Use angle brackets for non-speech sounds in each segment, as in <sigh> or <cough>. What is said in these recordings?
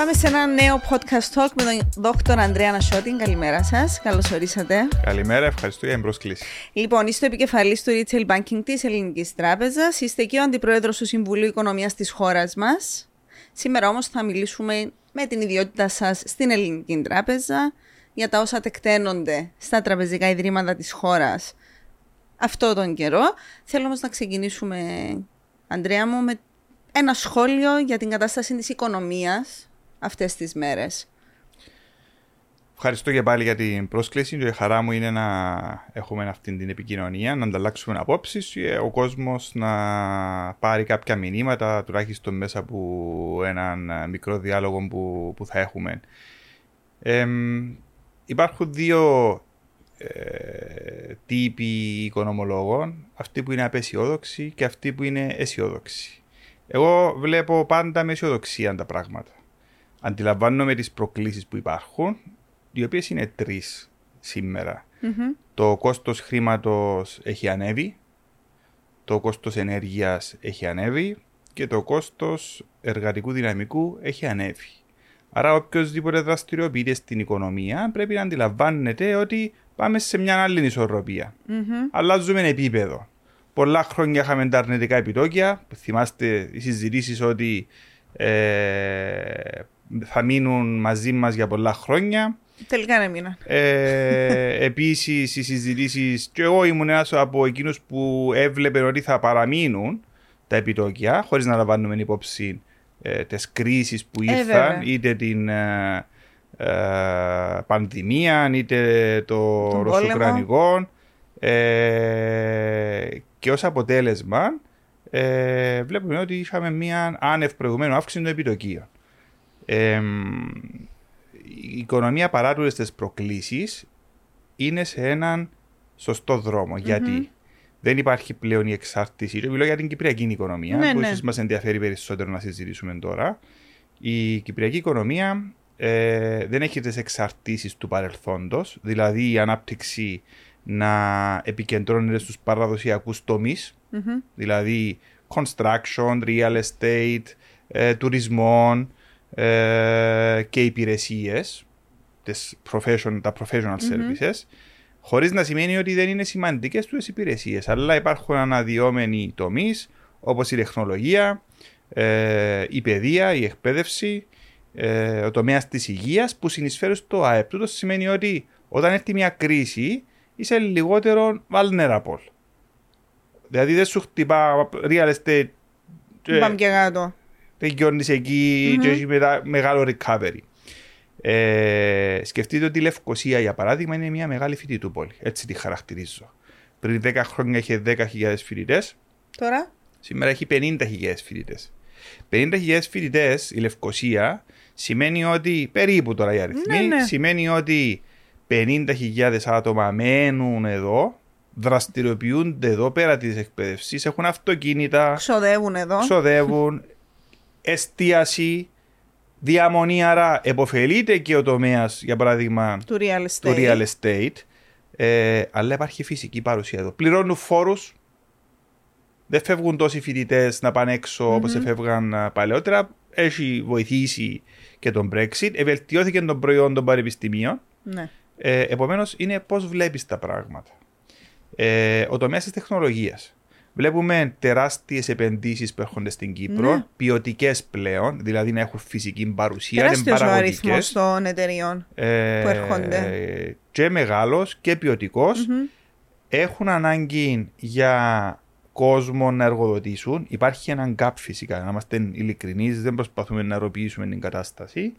Πάμε σε ένα νέο podcast talk με τον Δόκτωρ Ανδρέα Νασιώτη. Καλημέρα σας. Καλώς ορίσατε. Καλημέρα, ευχαριστώ για την πρόσκληση. Λοιπόν, είστε επικεφαλής του Retail Banking της Ελληνικής Τράπεζας. Είστε και ο αντιπρόεδρος του Συμβουλίου Οικονομίας της χώρας μας. Σήμερα όμως θα μιλήσουμε με την ιδιότητα σας στην Ελληνική Τράπεζα για τα όσα τεκταίνονται στα τραπεζικά ιδρύματα της χώρας αυτό τον καιρό. Θέλω όμως να ξεκινήσουμε, Ανδρέα μου, με ένα σχόλιο για την κατάσταση της οικονομίας αυτές τις μέρες. Ευχαριστώ και πάλι για την πρόσκληση. Η χαρά μου είναι να έχουμε αυτή την επικοινωνία, να ανταλλάξουμε απόψεις και ο κόσμος να πάρει κάποια μηνύματα, τουλάχιστον μέσα από έναν μικρό διάλογο που, που θα έχουμε. υπάρχουν δύο ε, τύποι οικονομολόγων, αυτοί που είναι απεσιόδοξοι και αυτοί που είναι αισιόδοξοι. Εγώ βλέπω πάντα με αισιοδοξία τα πράγματα. Αντιλαμβάνομαι τις προκλήσεις που υπάρχουν, οι οποίες είναι τρεις σήμερα. Το κόστος χρήματος έχει ανέβει, το κόστος ενέργειας έχει ανέβει και το κόστος εργατικού δυναμικού έχει ανέβει. Άρα οποιοδήποτε δραστηριοποιείται στην οικονομία πρέπει να αντιλαμβάνεται ότι πάμε σε μια άλλη ισορροπία. Mm-hmm. Αλλάζουμε επίπεδο. Πολλά χρόνια είχαμε τα αρνητικά επιτόκια. Θυμάστε οι συζητήσεις ότι ε, θα μείνουν μαζί μας για πολλά χρόνια. Τελικά δεν μείναν. Ε, <laughs> Επίσης, οι συζητήσεις, και εγώ ήμουν ένας από εκείνους που έβλεπε ότι θα παραμείνουν τα επιτόκια, χωρίς να λαμβάνουμε υπόψη ε, τις κρίσεις που ε, ήρθαν, είτε την ε, ε, πανδημία, είτε το ρωσοκρανικό. Ε, και ως αποτέλεσμα ε, βλέπουμε ότι είχαμε μια άνευ προηγουμένου αύξηση των επιτοκίων. Ε, η οικονομία παρά του τις προκλήσεις είναι σε έναν σωστό δρόμο. Mm-hmm. Γιατί δεν υπάρχει πλέον η εξάρτηση. Μιλώ για την κυπριακή οικονομία, ναι, που ναι. ίσως μας ενδιαφέρει περισσότερο να συζητήσουμε τώρα. Η κυπριακή οικονομία ε, δεν έχει τις εξαρτήσεις του παρελθόντος, δηλαδή η ανάπτυξη να επικεντρώνεται στους παραδοσιακούς δηλαδή construction, real estate, ε, τουρισμό ε, και υπηρεσίες, profession, τα professional services, χωρίς να σημαίνει ότι δεν είναι σημαντικές του υπηρεσίες, αλλά υπάρχουν αναδυόμενοι τομείς όπως η τεχνολογία, ε, η παιδεία, η εκπαίδευση, ε, ο τομέας της υγείας που συνεισφέρει στο ΑΕΠ. Τούτος σημαίνει ότι όταν έρθει μια κρίση είσαι λιγότερο vulnerable. Δηλαδή δεν σου χτυπά real estate. Πάμε και κάτω. Τελειώνει εκεί mm-hmm. και έχει μετά μεγάλο recovery. Ε, σκεφτείτε ότι η Λευκοσία για παράδειγμα είναι μια μεγάλη φοιτητού πόλη. Έτσι τη χαρακτηρίζω. Πριν 10 χρόνια είχε 10.000 φοιτητές. Τώρα; Σήμερα έχει 50.000 φοιτητές. 50.000 φοιτητές η Λευκοσία σημαίνει ότι, περίπου τώρα οι αριθμοί, ναι, ναι. σημαίνει ότι 50.000 άτομα μένουν εδώ, δραστηριοποιούνται εδώ πέρα τη εκπαίδευση, έχουν αυτοκίνητα. Ξοδεύουν εδώ. Ξοδεύουν, εστίαση, διαμονή. Άρα, εποφελείται και ο τομέας, για παράδειγμα, του real estate. Του real estate ε, αλλά υπάρχει φυσική παρουσία εδώ. Πληρώνουν φόρους. Δεν φεύγουν τόσοι φοιτητές να πάνε έξω mm-hmm. όπω έφευγαν παλαιότερα. Έχει βοηθήσει και τον Brexit, ευελτιώθηκε τον προϊόν των πανεπιστημίων. Ναι. Ε, Επομένως, είναι πώς βλέπεις τα πράγματα. Ε, ο τομέας της τεχνολογίας. Βλέπουμε τεράστιες επενδύσεις που έρχονται στην Κύπρο, ναι. ποιοτικές πλέον, δηλαδή να έχουν φυσική παρουσία. Τεράστιος ο αριθμός των εταιριών ε, που έρχονται. Και μεγάλος και ποιοτικο Έχουν ανάγκη για κόσμο να εργοδοτήσουν. Υπάρχει έναν gap φυσικά, να είμαστε ειλικρινείς, δεν προσπαθούμε να αεροποιήσουμε την κατάσταση.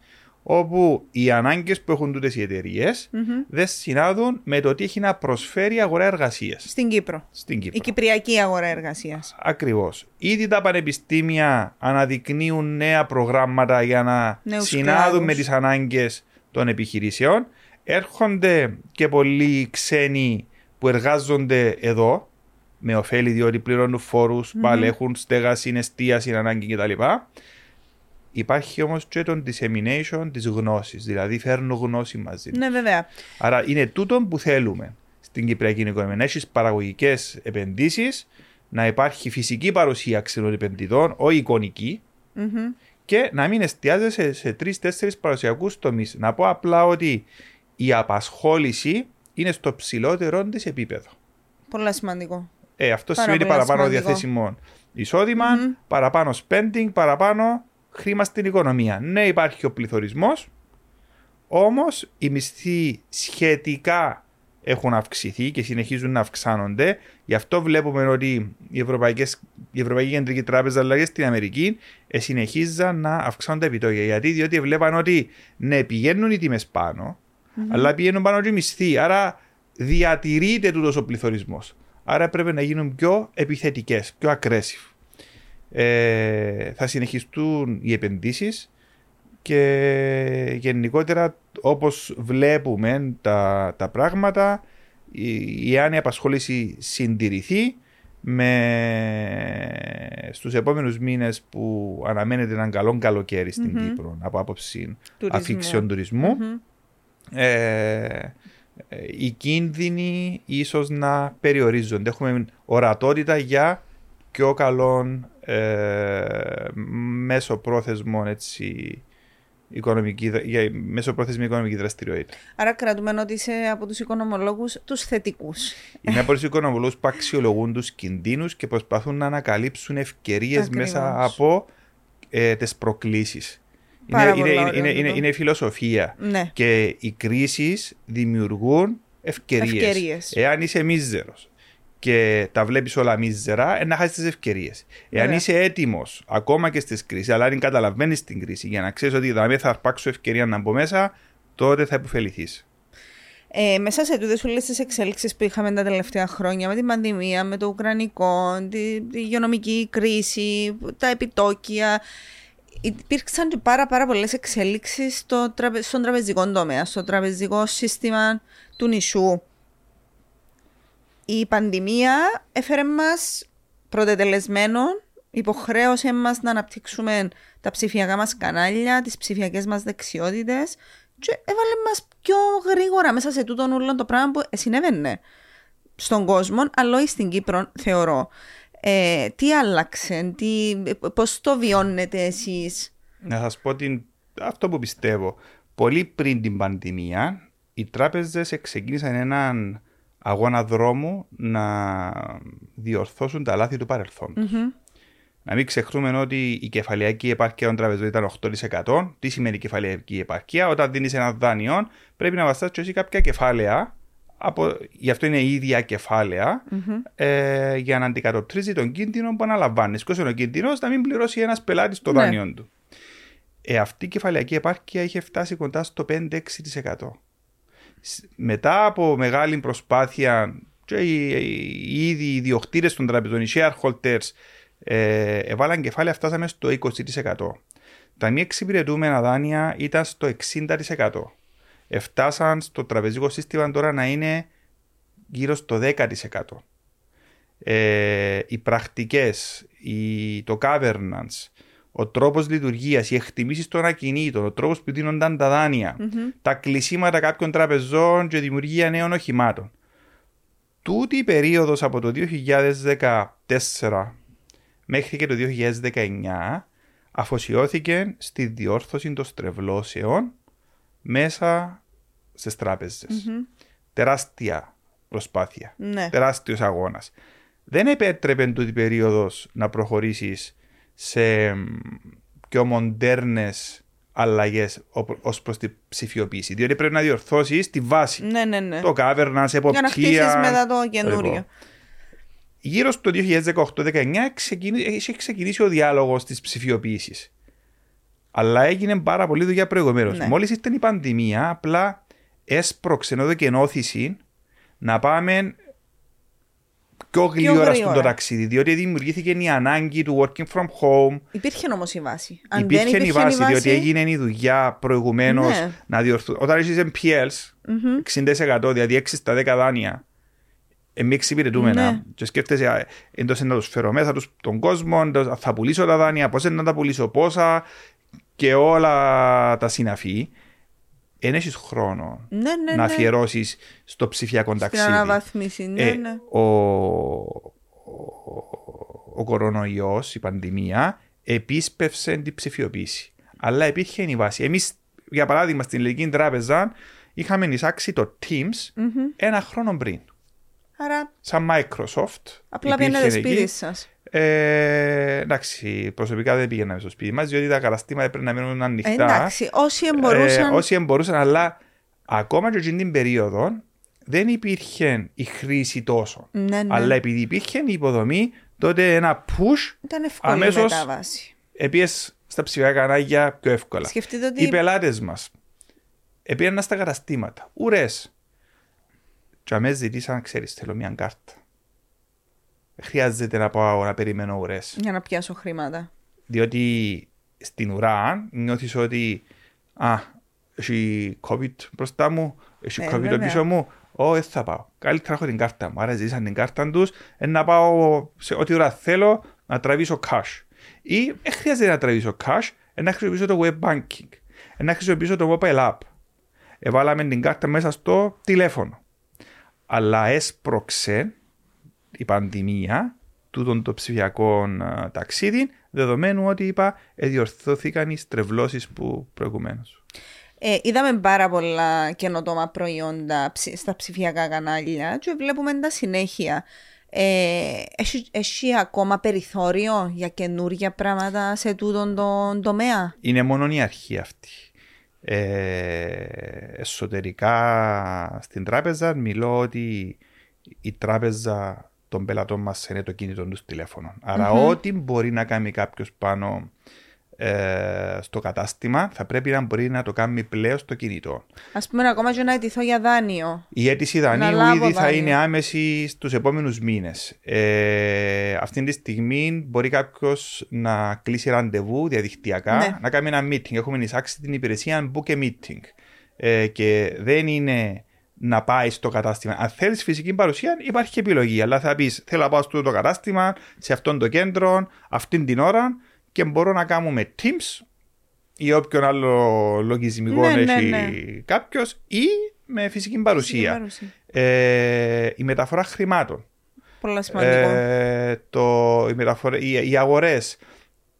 Όπου οι ανάγκες που έχουν τούτες οι εταιρείες mm-hmm. δεν συνάδουν με το τι έχει να προσφέρει η αγορά εργασίας. Στην Κύπρο. Στην Κύπρο. Η κυπριακή αγορά εργασίας. Ακριβώς. Ήδη τα πανεπιστήμια αναδεικνύουν νέα προγράμματα για να Νέους συνάδουν με τις ανάγκες των επιχειρήσεων. Έρχονται και πολλοί ξένοι που εργάζονται εδώ με ωφέλη διότι πληρώνουν φόρους, mm-hmm. πάλι έχουν στέγαση, εστίαση, ανάγκη κτλ. Υπάρχει όμως και το dissemination της γνώσης, δηλαδή φέρνουν γνώση μαζί. Ναι, βέβαια. Άρα είναι τούτο που θέλουμε στην Κυπριακή οικονομία. Να έχεις παραγωγικές επενδύσεις, να υπάρχει φυσική παρουσία ξένων επενδυτών, όχι εικονική, mm-hmm. και να μην εστιάζεσαι σε τρει-τέσσερι παραδοσιακούς τομείς. Να πω απλά ότι η απασχόληση είναι στο ψηλότερο της επίπεδο. Πολύ σημαντικό. Ε, αυτό Πάρα σημαίνει πολύ παραπάνω σημαντικό. διαθέσιμο εισόδημα, παραπάνω spending, παραπάνω χρήμα στην οικονομία. Ναι, υπάρχει ο πληθωρισμός, όμως οι μισθοί σχετικά έχουν αυξηθεί και συνεχίζουν να αυξάνονται. Γι' αυτό βλέπουμε ότι οι Ευρωπαϊκές, η Ευρωπαϊκή Κεντρική Τράπεζα αλλά και στην Αμερική ε, συνεχίζαν να αυξάνουν τα επιτόκια. Γιατί διότι βλέπαν ότι ναι, πηγαίνουν οι τιμές πάνω, αλλά πηγαίνουν πάνω και οι μισθοί. Άρα διατηρείται τούτος ο πληθωρισμός. Άρα πρέπει να γίνουν πιο επιθετικές, πιο aggressive. Ε, θα συνεχιστούν οι επενδύσεις και γενικότερα όπως βλέπουμε τα, τα πράγματα η, η άνεια απασχόληση συντηρηθεί με στους επόμενους μήνες που αναμένεται έναν καλό καλοκαίρι στην Κύπρο από άποψη Τουρισμού. αφήξεων τουρισμού ε, ε, οι κίνδυνοι ίσως να περιορίζονται. Έχουμε ορατότητα για πιο καλών ε, μέσω πρόθεσμων έτσι, οικονομική, δρα- για μέσω πρόθεσμη οικονομική δραστηριότητα. Άρα κρατούμε ότι είσαι από τους οικονομολόγους τους θετικούς. Είναι από τους οικονομολού που αξιολογούν τους κινδύνους και προσπαθούν να ανακαλύψουν ευκαιρίες Ακριβώς. μέσα από ε, τις προκλήσεις. Είναι, Πάρα είναι, πολλά είναι, ωραίο είναι, τούτο. είναι, είναι η φιλοσοφία. Ναι. Και οι κρίσεις δημιουργούν ευκαιρίες. Ευκαιρίες. Εάν είσαι μίζερος και τα βλέπεις όλα μίζερα, ε, να χάσεις τις ευκαιρίες. Εάν Ωραία. είσαι έτοιμος ακόμα και στις κρίσεις, αλλά αν καταλαβαίνεις την κρίση για να ξέρεις ότι δηλαδή θα αρπάξω ευκαιρία να μπω μέσα, τότε θα υποφεληθείς. Ε, μέσα σε τούτες όλες τις εξέλιξεις που είχαμε τα τελευταία χρόνια με την πανδημία, με το Ουκρανικό, τη, τη υγειονομική κρίση, τα επιτόκια, υπήρξαν και πάρα, πάρα πολλές εξέλιξεις στο, τραπε- στον τραπεζικό τομέα, στο τραπεζικό σύστημα του νησού. Η πανδημία έφερε μας πρωτετελεσμένων, υποχρέωσε μας να αναπτύξουμε τα ψηφιακά μας κανάλια, τις ψηφιακές μας δεξιότητες και έβαλε μας πιο γρήγορα μέσα σε τούτον όλο το πράγμα που συνέβαινε στον κόσμο, αλλά όχι στην Κύπρο, θεωρώ. Ε, τι άλλαξε, τι, πώς το βιώνετε εσείς; Να σας πω την, αυτό που πιστεύω. Πολύ πριν την πανδημία, οι τράπεζες ξεκίνησαν έναν αγώνα δρόμου να διορθώσουν τα λάθη του παρελθόντος. Να μην ξεχνούμε ότι η κεφαλαιακή επάρκεια των τραπεζών ήταν 8%. Τι σημαίνει κεφαλαιακή επάρκεια, όταν δίνεις ένα δάνειο, πρέπει να βαστάς και εσύ κάποια κεφάλαια. Από, γι' αυτό είναι η ίδια κεφάλαια, ε, για να αντικατοπτρίζει τον κίνδυνο που αναλαμβάνεις. Ποιος είναι ο κίνδυνος, να μην πληρώσει ένας πελάτης το Ναι. δάνειο του. Ε, αυτή η κεφαλαιακή επάρκεια είχε φτάσει κοντά στο 5-6%. Σ- Μετά από μεγάλη προσπάθεια και οι, οι ίδιοι ιδιοκτήτες των τραπεζών, οι shareholders, ε, έβαλαν κεφάλαια, φτάσαμε στο 20%. Τα μη εξυπηρετούμενα δάνεια ήταν στο 60%. Εφτάσαν στο τραπεζικό σύστημα τώρα να είναι γύρω στο 10%. Ε, οι πρακτικές, η, το governance, ο τρόπος λειτουργίας, οι εκτιμήσεις των ακινήτων, ο τρόπος που δίνονταν τα δάνεια, τα κλεισίματα κάποιων τραπεζών και δημιουργία νέων οχημάτων. Τούτη η περίοδος από το 2014 μέχρι και το 2019 αφοσιώθηκε στη διόρθωση των στρεβλώσεων μέσα στις τραπεζες Τεράστια προσπάθεια. Ναι. Τεράστιος αγώνας. Δεν επέτρεπε τούτη περίοδος να προχωρήσεις σε μ, πιο μοντέρνες αλλαγές ως προς την ψηφιοποίηση. Διότι πρέπει να διορθώσεις τη βάση. Ναι, ναι, ναι. Το governance, εποπτεία. Για να χτίσεις μετά το Λοιπόν, καινούριο. Γύρω στο 2018-19 ξεκινή- έχει ξεκινήσει ο διάλογος της ψηφιοποίησης. Αλλά έγινε πάρα πολύ δουλειά προηγουμένως. Ναι. Μόλις ήρθε η πανδημία, απλά έσπρωξε εδώ και ενώθηση να πάμε πιο γρήγορα στο γρήγορα. το ταξίδι. Διότι δημιουργήθηκε η ανάγκη του working from home. Υπήρχε όμως η βάση. Αν υπήρχε, δεν υπήρχε η βάση, διότι έγινε η δουλειά προηγουμένως Ναι. να διορθώσει. Όταν είσαι MPLs, 60% δηλαδή 6 στα 10 δάνεια, εμεί εξυπηρετούμενα. Ναι. Και σκέφτεσαι εντός να του φέρω μέσα τους, τον κόσμο, εντός, θα πουλήσω τα δάνεια, πώς να τα πουλήσω, πόσα και όλα τα συναφή. Δεν έχεις χρόνο Ναι, ναι, να ναι. αφιερώσεις στο ψηφιακό Στην ταξίδι. αναβάθμιση. Ναι, Ε, ναι. ο, ο, ο κορονοϊός, η πανδημία, επίσπευσε την ψηφιοποίηση. Αλλά υπήρχε η βάση. Εμείς, για παράδειγμα, στην Ελληνική Τράπεζα είχαμε εισάξει το Teams ένα χρόνο πριν. Άρα, Σαν Microsoft. απλά υπήρχε πήγαινε εκεί. σπίτι σας. Ε, εντάξει, προσωπικά δεν πήγαινα στο σπίτι μας, διότι τα καταστήματα έπρεπε να μείνουν ανοιχτά. Εντάξει, όσοι μπορούσαν. Ε, όσοι μπορούσαν, αλλά ακόμα και εκείνη την περίοδο δεν υπήρχε η χρήση τόσο. Ναι, ναι. Αλλά επειδή υπήρχε η υποδομή, τότε ένα push Ήταν εύκολη η αμέσως μετάβαση. επίες στα ψηφιακά κανάλια πιο εύκολα. Σκεφτείτε ότι Οι πελάτες μας επήραν στα καταστήματα, ουρές. Και αμέσως ζητήσαν, ξέρεις, θέλω μια κάρτα. Δεν χρειάζεται να πάω να περιμένω ουρέ. για να πιάσω χρήματα. Διότι στην ουρά νιώθεις ότι α, έχει COVID μπροστά μου, έχει Ε, COVID βέβαια. πίσω μου, Ω, δεν θα πάω. Καλύτερα έχω την κάρτα μου. Άρα ζήτησαν την κάρτα τους να πάω σε ό,τι ώρα θέλω να τραβήσω cash. Ή δεν χρειάζεται να τραβήσω cash, ε, να χρησιμοποιήσω το web banking, ε, να χρησιμοποιήσω το mobile app. Εβάλαμε την κάρτα μέσα στο τηλέφωνο. Αλλά έσπρωξε η πανδημία τούτων των ψηφιακών α, ταξίδι, δεδομένου ότι είπα, διορθώθηκαν οι στρεβλώσεις που προηγουμένως. Ε, είδαμε πάρα πολλά καινοτόμα προϊόντα ψη- στα ψηφιακά κανάλια και βλέπουμε τα συνέχεια. Ε, έχει, έχει ακόμα περιθώριο για καινούργια πράγματα σε τούτον τον τομέα; Είναι μόνο η αρχή αυτή. Ε, εσωτερικά στην τράπεζα μιλώ ότι η τράπεζα των πελατών μας είναι το κινητό τους τηλέφωνο. Άρα ό,τι μπορεί να κάνει κάποιος πάνω ε, στο κατάστημα θα πρέπει να μπορεί να το κάνει πλέον στο κινητό. Α πούμε, ακόμα και να αιτηθώ για δάνειο. Η αίτηση Να δανείου λάβω ήδη θα δάνειο. είναι άμεση στους επόμενους μήνες. Ε, αυτή τη στιγμή μπορεί κάποιος να κλείσει ραντεβού διαδικτυακά, Ναι. να κάνει ένα meeting. Έχουμε εισάξει την υπηρεσία Book a Meeting. Ε, και δεν είναι να πάει στο κατάστημα. Αν θέλεις φυσική παρουσία, υπάρχει και επιλογή. Αλλά θα πεις: Θέλω να πάω στο το κατάστημα, σε αυτόν το κέντρο, αυτήν την ώρα και μπορώ να κάνουμε Teams ή όποιον άλλο λογισμικό Ναι, ναι, έχει ναι. κάποιος ή με φυσική παρουσία. Παρουσία. Ε, η μεταφορά χρημάτων. Πολλά σημαντικό. Ε, το, οι, μεταφορα, οι, οι αγορές,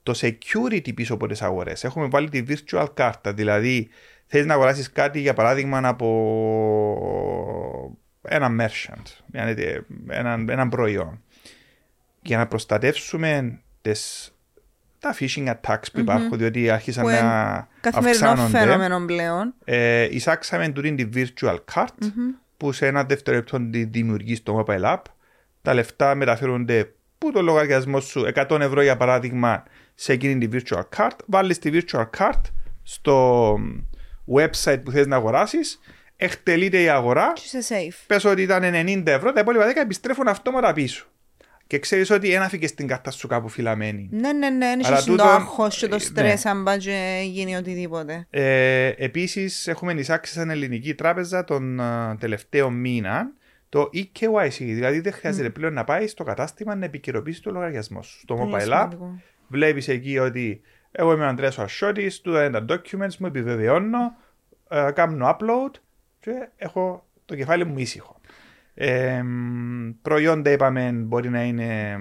το security πίσω από τις αγορές. Έχουμε βάλει τη virtual κάρτα, δηλαδή θέλεις να αγοράσεις κάτι για παράδειγμα από ένα merchant, μια εται- έναν, έναν προϊόν. Για να προστατεύσουμε τις, τα phishing attacks που υπάρχουν, διότι άρχισαν Που να είναι Καθημερινό αυξάνονται. φαινόμενο πλέον. Ε, εισάξαμε τούτη τη virtual card που σε ένα δευτερόλεπτο τη δημιουργείς στο mobile app. Τα λεφτά μεταφέρονται που το λογαριασμό σου 100 ευρώ για παράδειγμα σε εκείνη τη virtual card. Βάλεις τη virtual card στο website που θες να αγοράσεις. Εκτελείται η αγορά. Και είσαι safe. Πες ότι ήταν 90 ευρώ, τα υπόλοιπα 10 επιστρέφουν αυτόματα πίσω. Και ξέρεις ότι δεν άφηκες την κάρτα σου κάπου φυλαμένη. Ναι, ναι, ναι. Αλλά Έχει το τούτον- άγχος και το ε, στρες αν πάει και γίνει οτιδήποτε. Ε, Επίσης, έχουμε εισάξει σαν ελληνική τράπεζα τον α, τελευταίο μήνα το eKYC. Δηλαδή, δεν χρειάζεται πλέον να πάει στο κατάστημα να επικαιροποιήσει το λογαριασμό σου. Στο Πολύ mobile app, σημαντικό. βλέπεις εκεί ότι εγώ είμαι ο Ανδρέας ο Ασιώτης, του είναι τα documents μου, επιβεβαιώνω, ε, κάνω upload και έχω το κεφάλι μου ήσυχο. Ε, μ, προϊόντα είπαμε μπορεί να είναι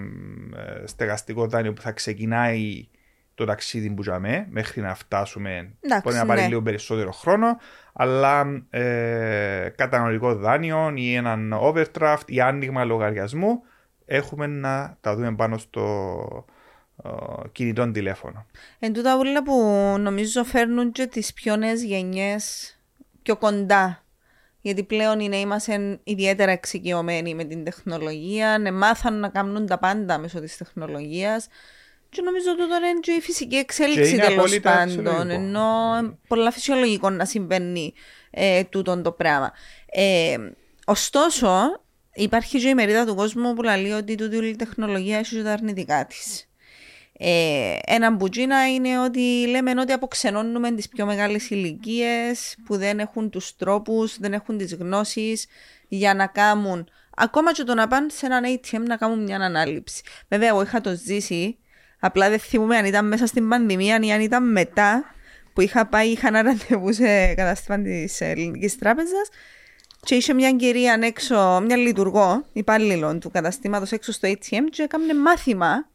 ε, στεγαστικό δάνειο που θα ξεκινάει το ταξίδι που τζαμέ μέχρι να φτάσουμε Εντάξει, μπορεί να πάρει ναι. λίγο περισσότερο χρόνο αλλά ε, κατανοητικό δάνειο ή έναν overdraft ή άνοιγμα λογαριασμού έχουμε να τα δούμε πάνω στο ε, κινητό τηλέφωνο. Εν τούτα όλα που νομίζω φέρνουν και τις πιο νέες γενιές πιο κοντά. Γιατί πλέον οι νέοι μας είναι ιδιαίτερα εξοικειωμένοι με την τεχνολογία, ναι, μάθαν να κάνουν τα πάντα μέσω της τεχνολογίας και νομίζω ότι τώρα είναι και η φυσική Και εξέλιξη είναι τέλος απόλυτα πάντων. φυσιολογικό. Ενώ πολλά φυσιολογικό να συμβαίνει ε, τούτον το πράγμα. Ε, ωστόσο, υπάρχει και η μερίδα του κόσμου που λέει ότι τούτη όλη η τεχνολογία έχει και τα αρνητικά της. Ε, ένα μπουτζίνα είναι ότι λέμε ότι αποξενώνουμε τις πιο μεγάλες ηλικίες που δεν έχουν τους τρόπους, δεν έχουν τις γνώσεις για να κάνουν ακόμα και το να πάνε σε έναν ATM να κάνουν μια ανάληψη. Βέβαια, εγώ είχα το ζήσει, απλά δεν θυμούμαι αν ήταν μέσα στην πανδημία ή αν ήταν μετά που είχα πάει, είχα ένα ραντεβού σε κατάστημα της Ελληνικής Τράπεζας και είχε μια κυρία έξω, μια λειτουργό υπάλληλο του καταστήματος έξω στο ATM και έκανε μάθημα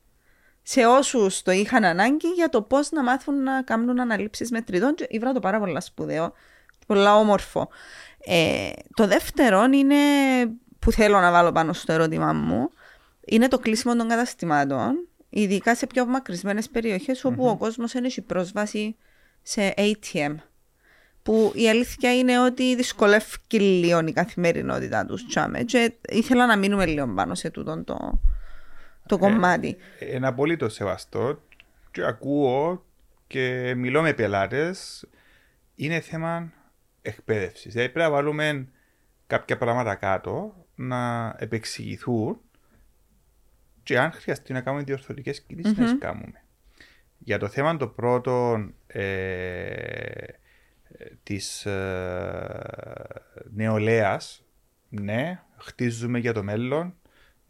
σε όσους το είχαν ανάγκη για το πώς να μάθουν να κάνουν αναλήψεις μετρητών. Και ήβρα το πάρα πολύ σπουδαίο, πολλά όμορφο. Ε, το δεύτερο είναι που θέλω να βάλω πάνω στο ερώτημα μου, είναι το κλείσιμο των καταστημάτων, ειδικά σε πιο απομακρυσμένες περιοχές όπου ο κόσμος δεν έχει πρόσβαση σε ATM. Που η αλήθεια είναι ότι δυσκολεύει λίγο η καθημερινότητά τους. Και ήθελα να μείνουμε λίγο πάνω σε τούτο το, το κομμάτι. Ε, είναι απολύτω σεβαστό. Και ακούω και μιλώ με πελάτες. Είναι θέμα εκπαίδευσης. Δηλαδή πρέπει να βάλουμε κάποια πράγματα κάτω να επεξηγηθούν και αν χρειαστεί να κάνουμε διορθωτικές κινήσεις, mm-hmm. να κάνουμε. Για το θέμα το πρώτο ε, της ε, νεολαίας, ναι, χτίζουμε για το μέλλον,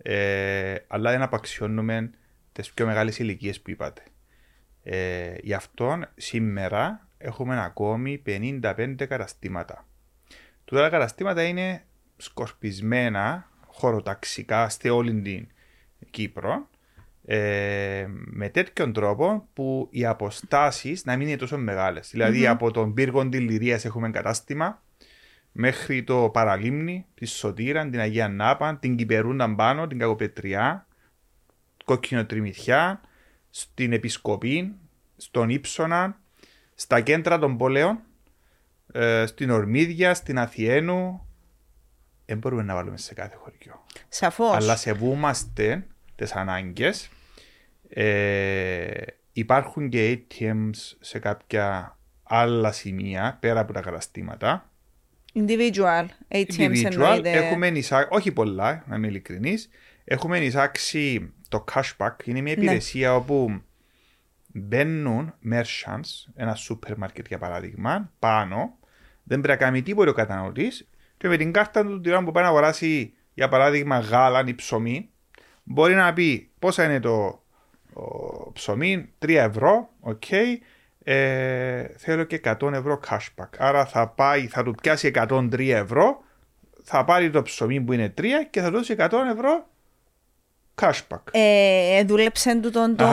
ε, αλλά δεν απαξιώνουμε τις πιο μεγάλες ηλικίες που είπατε. Ε, γι' αυτό σήμερα έχουμε ακόμη 55 καταστήματα. Τώρα τα καταστήματα είναι σκορπισμένα χωροταξικά σε όλη την Κύπρο ε, με τέτοιον τρόπο που οι αποστάσεις να μην είναι τόσο μεγάλες. Δηλαδή από τον πύργο της Λυρίας έχουμε κατάστημα μέχρι το Παραλίμνη, τη Σωτήρα, την Αγία Νάπα, την Κυπερούντα πάνω, την Κακοπετριά, Κόκκινο Τριμηθιά, στην Επισκοπή, στον Ήψονα, στα κέντρα των πόλεων, ε, στην Ορμίδια, στην Αθιένου, δεν μπορούμε να βάλουμε σε κάθε χωριό. Σαφώς. Αλλά σεβούμαστε τις ανάγκες. Ε, υπάρχουν και ATMs σε κάποια άλλα σημεία πέρα από τα καταστήματα. Individual ATMs Individual. Έχουμε εισάξει, όχι πολλά, να είμαι ειλικρινής. Έχουμε εισάξει το cashback. Είναι μια ναι. υπηρεσία ναι. όπου μπαίνουν merchants, ένα σούπερ μάρκετ για παράδειγμα, πάνω. Δεν πρέπει να κάνει τίποτα ο καταναλωτής και με την κάρτα του την που πάει να αγοράσει για παράδειγμα γάλα ή ψωμί, μπορεί να πει πόσα είναι το ψωμί, 3 ευρώ, OK, okay, ε, θέλω και 100 ευρώ cashback. Άρα θα πάει, θα του πιάσει 103 ευρώ, θα πάρει το ψωμί που είναι 3 και θα δώσει 100 ευρώ cashback. Ε, δούλεψε του τον το...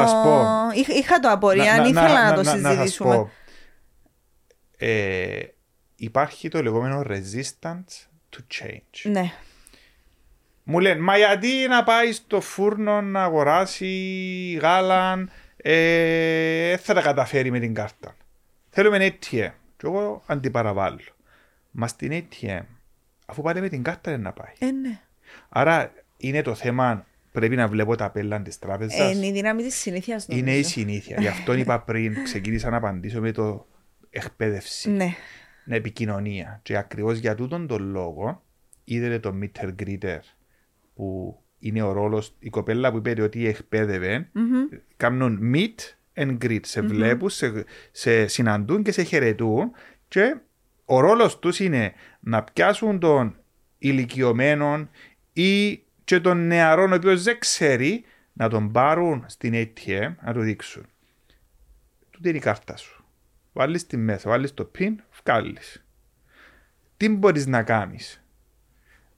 Είχα το απορία, αν ήθελα να, να, το συζητήσουμε. Να, ε, υπάρχει το λεγόμενο resistance to change. Ναι. Μου λένε, μα γιατί να πάει στο φούρνο να αγοράσει γάλα, ε, θα τα καταφέρει με την κάρτα. Θέλουμε ATM. Και εγώ αντιπαραβάλλω. Μας στην ATM, αφού πάρει με την κάρτα δεν να πάει. Ε, ναι. Άρα είναι το θέμα, πρέπει να βλέπω τα πέλα της τράπεζας. Ε, είναι η δύναμη της συνήθειας. Είναι η συνήθεια. Γι' αυτό είπα πριν, ξεκίνησα να απαντήσω με το εκπαίδευση. Ναι επικοινωνία. Και ακριβώς για τούτον τον λόγο είδε το meter greeter που είναι ο ρόλος, η κοπέλα που είπε ότι εκπαίδευε, mm-hmm. κάνουν meet and greet. Σε mm-hmm. βλέπουν, σε, σε συναντούν και σε χαιρετούν και ο ρόλος τους είναι να πιάσουν τον ηλικιωμένο ή και τον νεαρό ο οποίος δεν ξέρει να τον πάρουν στην ATM να του δείξουν. Τούτη είναι η κάρτα σου. Βάλεις τη μέσα, βάλεις το pin, βγάλεις. Τι μπορείς να κάνεις;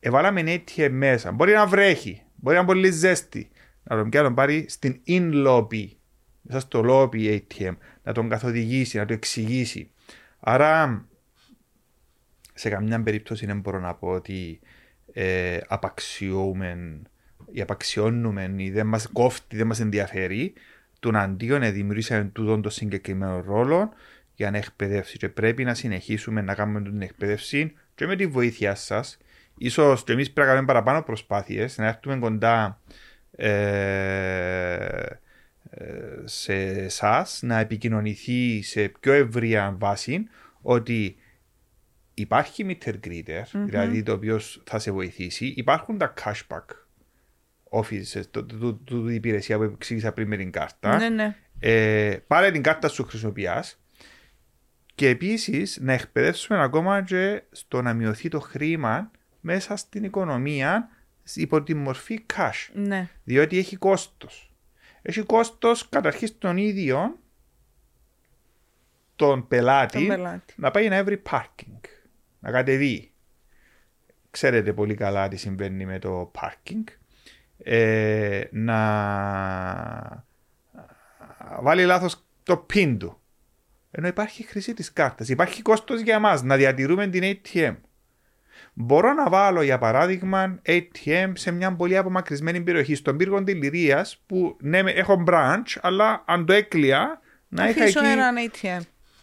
Εβάλαμε ATM μέσα. Μπορεί να βρέχει, μπορεί να είναι πολύ ζέστη. Να τον πιάνει πάρει στην in lobby, μέσα στο lobby ATM, να τον καθοδηγήσει, να το εξηγήσει. Άρα, σε καμιά περίπτωση δεν μπορώ να πω ότι ε, απαξιούμε ή απαξιώνουμε ή δεν μας κόφτει, δεν μας ενδιαφέρει. Τον αντίον δημιουργήσαμε τούτον το συγκεκριμένο ρόλο για να εκπαιδεύσει και πρέπει να συνεχίσουμε να κάνουμε την εκπαίδευση και με τη βοήθειά σας. Σω και εμείς πρέπει να κάνουμε παραπάνω προσπάθειες να έρθουμε κοντά ε, ε, σε εσάς, να επικοινωνηθεί σε πιο ευρία βάση ότι υπάρχει meter greeter, mm-hmm. δηλαδή το οποίος θα σε βοηθήσει. Υπάρχουν τα cashback offices, το, το, το, το, υπηρεσία που εξήγησα πριν με την κάρτα. Ναι, ναι. Ε, πάρε την κάρτα σου χρησιμοποιάς και επίσης να εκπαιδεύσουμε ακόμα και στο να μειωθεί το χρήμα μέσα στην οικονομία υπό τη μορφή cash. Ναι. Διότι έχει κόστος. Έχει κόστος καταρχήν τον ίδιο τον πελάτη, να πάει να βρει parking, να κατεβεί. Ξέρετε πολύ καλά τι συμβαίνει με το parking. Ε, να βάλει λάθος το PIN του. Ενώ υπάρχει χρήση της κάρτας. Υπάρχει κόστος για εμάς να διατηρούμε την ATM. Μπορώ να βάλω για παράδειγμα ATM σε μια πολύ απομακρυσμένη περιοχή, στον πύργο της Λυρίας, που ναι, έχω branch, αλλά αν το έκλεια να είχα εκεί. έναν ATM.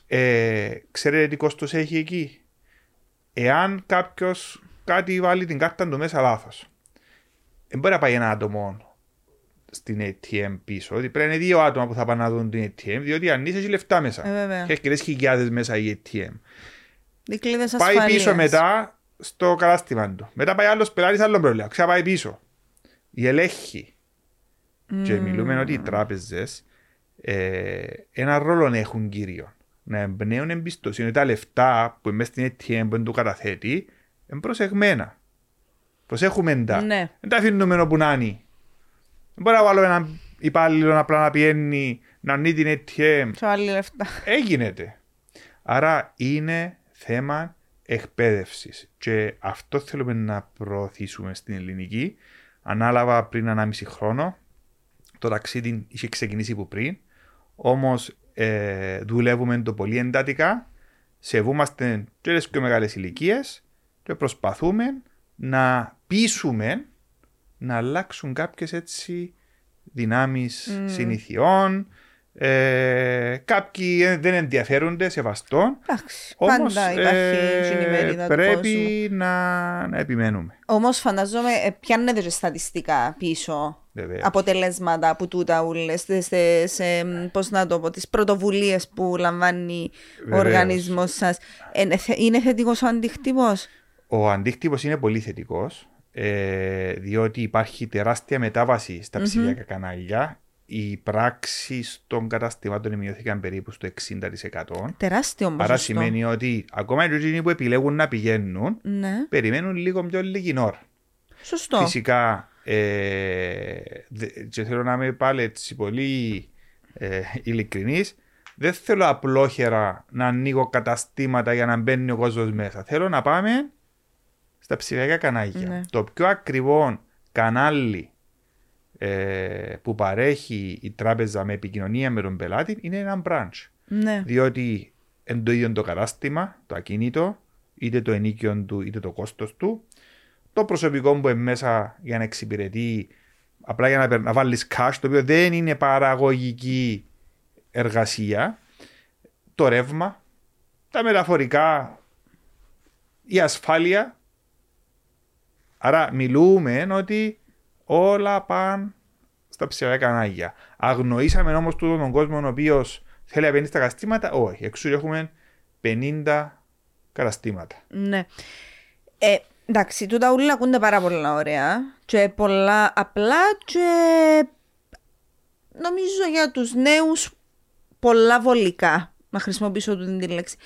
Ε, ξέρετε τι κόστος έχει εκεί; Εάν κάποιος κάτι βάλει την κάρτα του μέσα λάθος, δεν μπορεί να πάει ένα άτομο στην ATM πίσω. Ότι πρέπει να είναι δύο άτομα που θα πάνε να δουν την ATM, διότι αν είσαι, έχει λεφτά μέσα. Ε, βέβαια. Και έχει χιλιάδες μέσα η ATM. Δικλείδες Πάει ασφαλείας. πίσω μετά στο κατάστημα του. Μετά πάει άλλος πελάτης, άλλο πρόβλημα. Ξαναπάει πίσω. Η ελέγχη. Και μιλούμε ότι οι τράπεζες ε, ένα ρόλο έχουν κύριο. Να εμπνέουν εμπιστοσύνη. Τα λεφτά που είναι στην ATM που είναι του καταθέτη είναι προσεγμένα. Προσέχουμε τα. Ναι. Δεν τα αφήνουμε όπου να είναι. Δεν μπορεί να βάλω έναν υπάλληλο απλά να πιένει να ανοίγει την ATM. Σε άλλη λεφτά. Έγινεται. Άρα είναι θέμα εκπαίδευσης. Και αυτό θέλουμε να προωθήσουμε στην ελληνική. Ανάλαβα πριν 1,5 χρόνο. Το ταξίδι είχε ξεκινήσει που πριν. Όμως ε, δουλεύουμε το πολύ εντατικά. Σεβούμαστε και τις πιο μεγάλες ηλικίες και προσπαθούμε να πείσουμε να αλλάξουν κάποιες έτσι δυνάμεις συνηθιών. Ε, κάποιοι ε, δεν ενδιαφέρονται, σεβαστών. Εντάξει, Όμως πάντα υπάρχει ε, η ημερίδα του κόσμου. πρέπει να, να επιμένουμε. Όμως φανταζόμαι ε, πιάνετε και στατιστικά πίσω Βεβαίως. αποτελέσματα από τούτα ούλες, σε, σε, σε, πώς να το πω, τις πρωτοβουλίες που λαμβάνει ο Βεβαίως. οργανισμός σας. Είναι, θε- είναι θετικός ο αντίκτυπος; Ο αντίκτυπος είναι πολύ θετικός, ε, διότι υπάρχει τεράστια μετάβαση στα ψηφιακά κανάλια. Οι πράξεις των καταστημάτων μειώθηκαν περίπου στο 60%. Τεράστιο ποσοστό. Άρα σημαίνει ότι ακόμα και εκείνοι που επιλέγουν να πηγαίνουν, Ναι, περιμένουν λίγο πιο λίγη ώρα. σωστό. Φυσικά, ε, δε- και θέλω να είμαι πάλι έτσι πολύ ε, ειλικρινής, δεν θέλω απλόχερα να ανοίγω καταστήματα για να μπαίνει ο κόσμος μέσα. Θέλω να πάμε στα ψηφιακά κανάλια. Ναι. Το πιο ακριβό κανάλι ε, που παρέχει η τράπεζα με επικοινωνία με τον πελάτη είναι ένα branch. Ναι, Διότι εν το ίδιο το κατάστημα, το ακίνητο, είτε το ενίκιο του είτε το κόστος του, το προσωπικό που είναι μέσα για να εξυπηρετεί, απλά για να, περ- να βάλεις cash, το οποίο δεν είναι παραγωγική εργασία, το ρεύμα, τα μεταφορικά, η ασφάλεια. Άρα μιλούμε ότι όλα πάνε στα ψηφιακά κανάλια. Αγνοήσαμε όμως τούτον τον κόσμο ο οποίος θέλει να μπαίνει στα καταστήματα; Όχι. Εξού έχουμε 50 καταστήματα. ναι. Ε, εντάξει, τούτα ούλα ακούνται πάρα πολλά ωραία και πολλά απλά και νομίζω για τους νέους πολλά βολικά, να χρησιμοποιήσω τούτη την λέξη.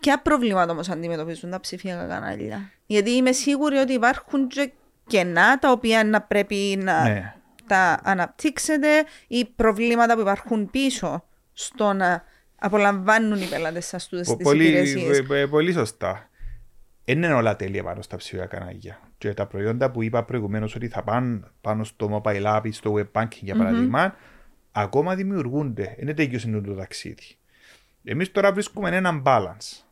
Ποια προβλήματα όμως αντιμετωπίζουν τα ψηφιακά κανάλια; Γιατί είμαι σίγουρη ότι υπάρχουν και κενά τα οποία να πρέπει να Ναι. τα αναπτύξετε ή προβλήματα που υπάρχουν πίσω στο να απολαμβάνουν οι πελάτες σας τούτες Πο- τις πολύ, υπηρεσίες; ε, ε, πολύ σωστά. Δεν είναι όλα τέλεια πάνω στα ψηφιακά κανάλια. Και τα προϊόντα που είπα προηγουμένως ότι θα πάνε πάνω στο mobile app ή στο web banking για παραδειγμα ακόμα δημιουργούνται. Είναι τέτοιο το ταξίδι. Εμείς τώρα βρίσκουμε έναν balance.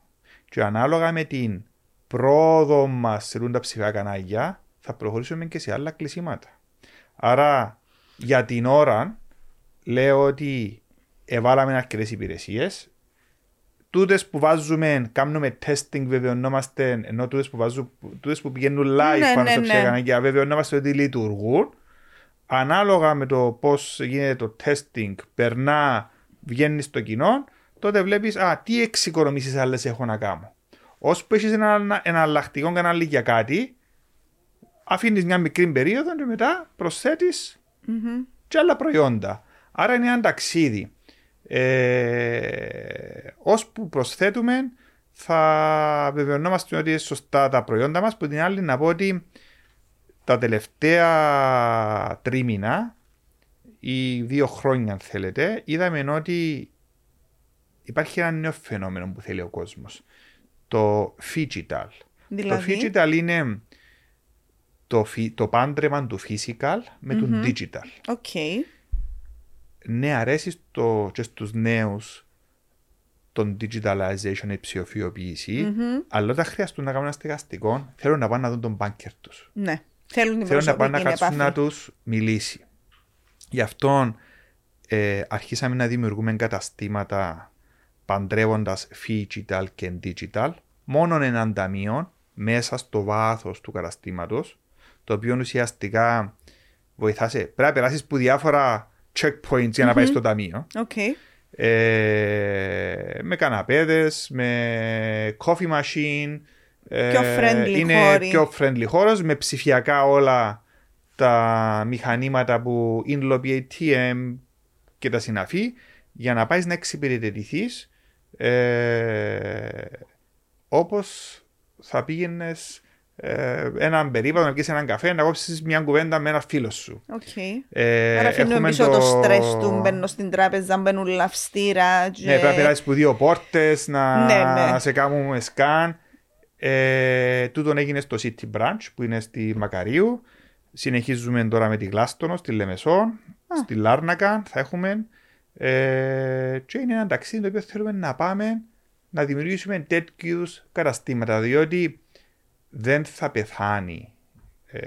Και ανάλογα με την πρόοδο μας σε τούτα ψηφιακά κανάλια, θα προχωρήσουμε και σε άλλα κλεισίματα. Άρα, για την ώρα, λέω ότι εβάλαμε αρκετές υπηρεσίες. Τούτες που βάζουμε, κάνουμε testing, βεβαιωνόμαστε, ενώ τούτες που, βάζουν, τούτες που πηγαίνουν live Ναι, πάνω ναι, στα ναι. ψηφιακά κανάλια, βεβαιωνόμαστε ότι λειτουργούν. Ανάλογα με το πώς γίνεται το testing, περνά, βγαίνεις στο κοινό, τότε βλέπεις, α, τι εξοικονομήσεις άλλες έχω να κάνω. Ώσπου έχεις ένα εναλλακτικό κανάλι για κάτι, αφήνεις μια μικρή περίοδο και μετά προσθέτεις Μμμ. και άλλα προϊόντα. Άρα είναι ένα ταξίδι. Ε, ώσπου προσθέτουμε θα βεβαιωνόμαστε ότι είναι σωστά τα προϊόντα μας που την άλλη να πω ότι τα τελευταία τρίμηνα ή δύο χρόνια αν θέλετε είδαμε ότι υπάρχει ένα νέο φαινόμενο που θέλει ο κόσμος το digital Δηλαδή, το phygital είναι το, φι- το πάντρεμα του physical με το digital οκ. ναι, αρέσει στο, και στους νέους το digitalization, η ψηφιοποιηση αλλά όταν χρειαστούν να κάνουν ένα στεγαστικό, θέλουν να πάνε να δουν τον banker τους. Ναι. Θέλουν την Θέλουν να πάνε να προσωπική κάτσουν να επαφή. τους μιλήσει. Γι' αυτό ε, αρχίσαμε να δημιουργούμε καταστήματα παντρεύοντας phygital και digital, μόνο έναν ταμείο μέσα στο βάθος του καταστήματος, το οποίο ουσιαστικά βοηθάς σε... Πρέπει να περάσεις που διάφορα checkpoints για να πάεις στο ταμείο. Οκ. Ε, με καναπέδες, με coffee machine. ε, Πιο friendly είναι χώροι. πιο friendly χώρος, με ψηφιακά όλα τα μηχανήματα που είναι ATM και τα συναφή, για να πάεις να εξυπηρετηθείς ε, όπως θα πήγαινες ε, έναν περίπατο να πιεις έναν καφέ να κόψεις μια κουβέντα με ένα φίλο σου. Οκ. Ε, Άρα αφήνουμε έχουμε πίσω το στρες του, μπαίνω στην τράπεζα, μπαίνω αυστηρά. Και... Ναι, πρέπει να περάσει που δύο πόρτες, να Ναι, ναι. σε κάνουμε scan. Ε, τούτον έγινε στο City Branch που είναι στη Μακαρίου. Συνεχίζουμε τώρα με τη Γλάστονο, στη Λεμεσό, στη Λάρνακα θα έχουμε. Ε, και είναι ένα ταξίδι το οποίο θέλουμε να πάμε να δημιουργήσουμε τέτοιους καταστήματα διότι δεν θα πεθάνει ε,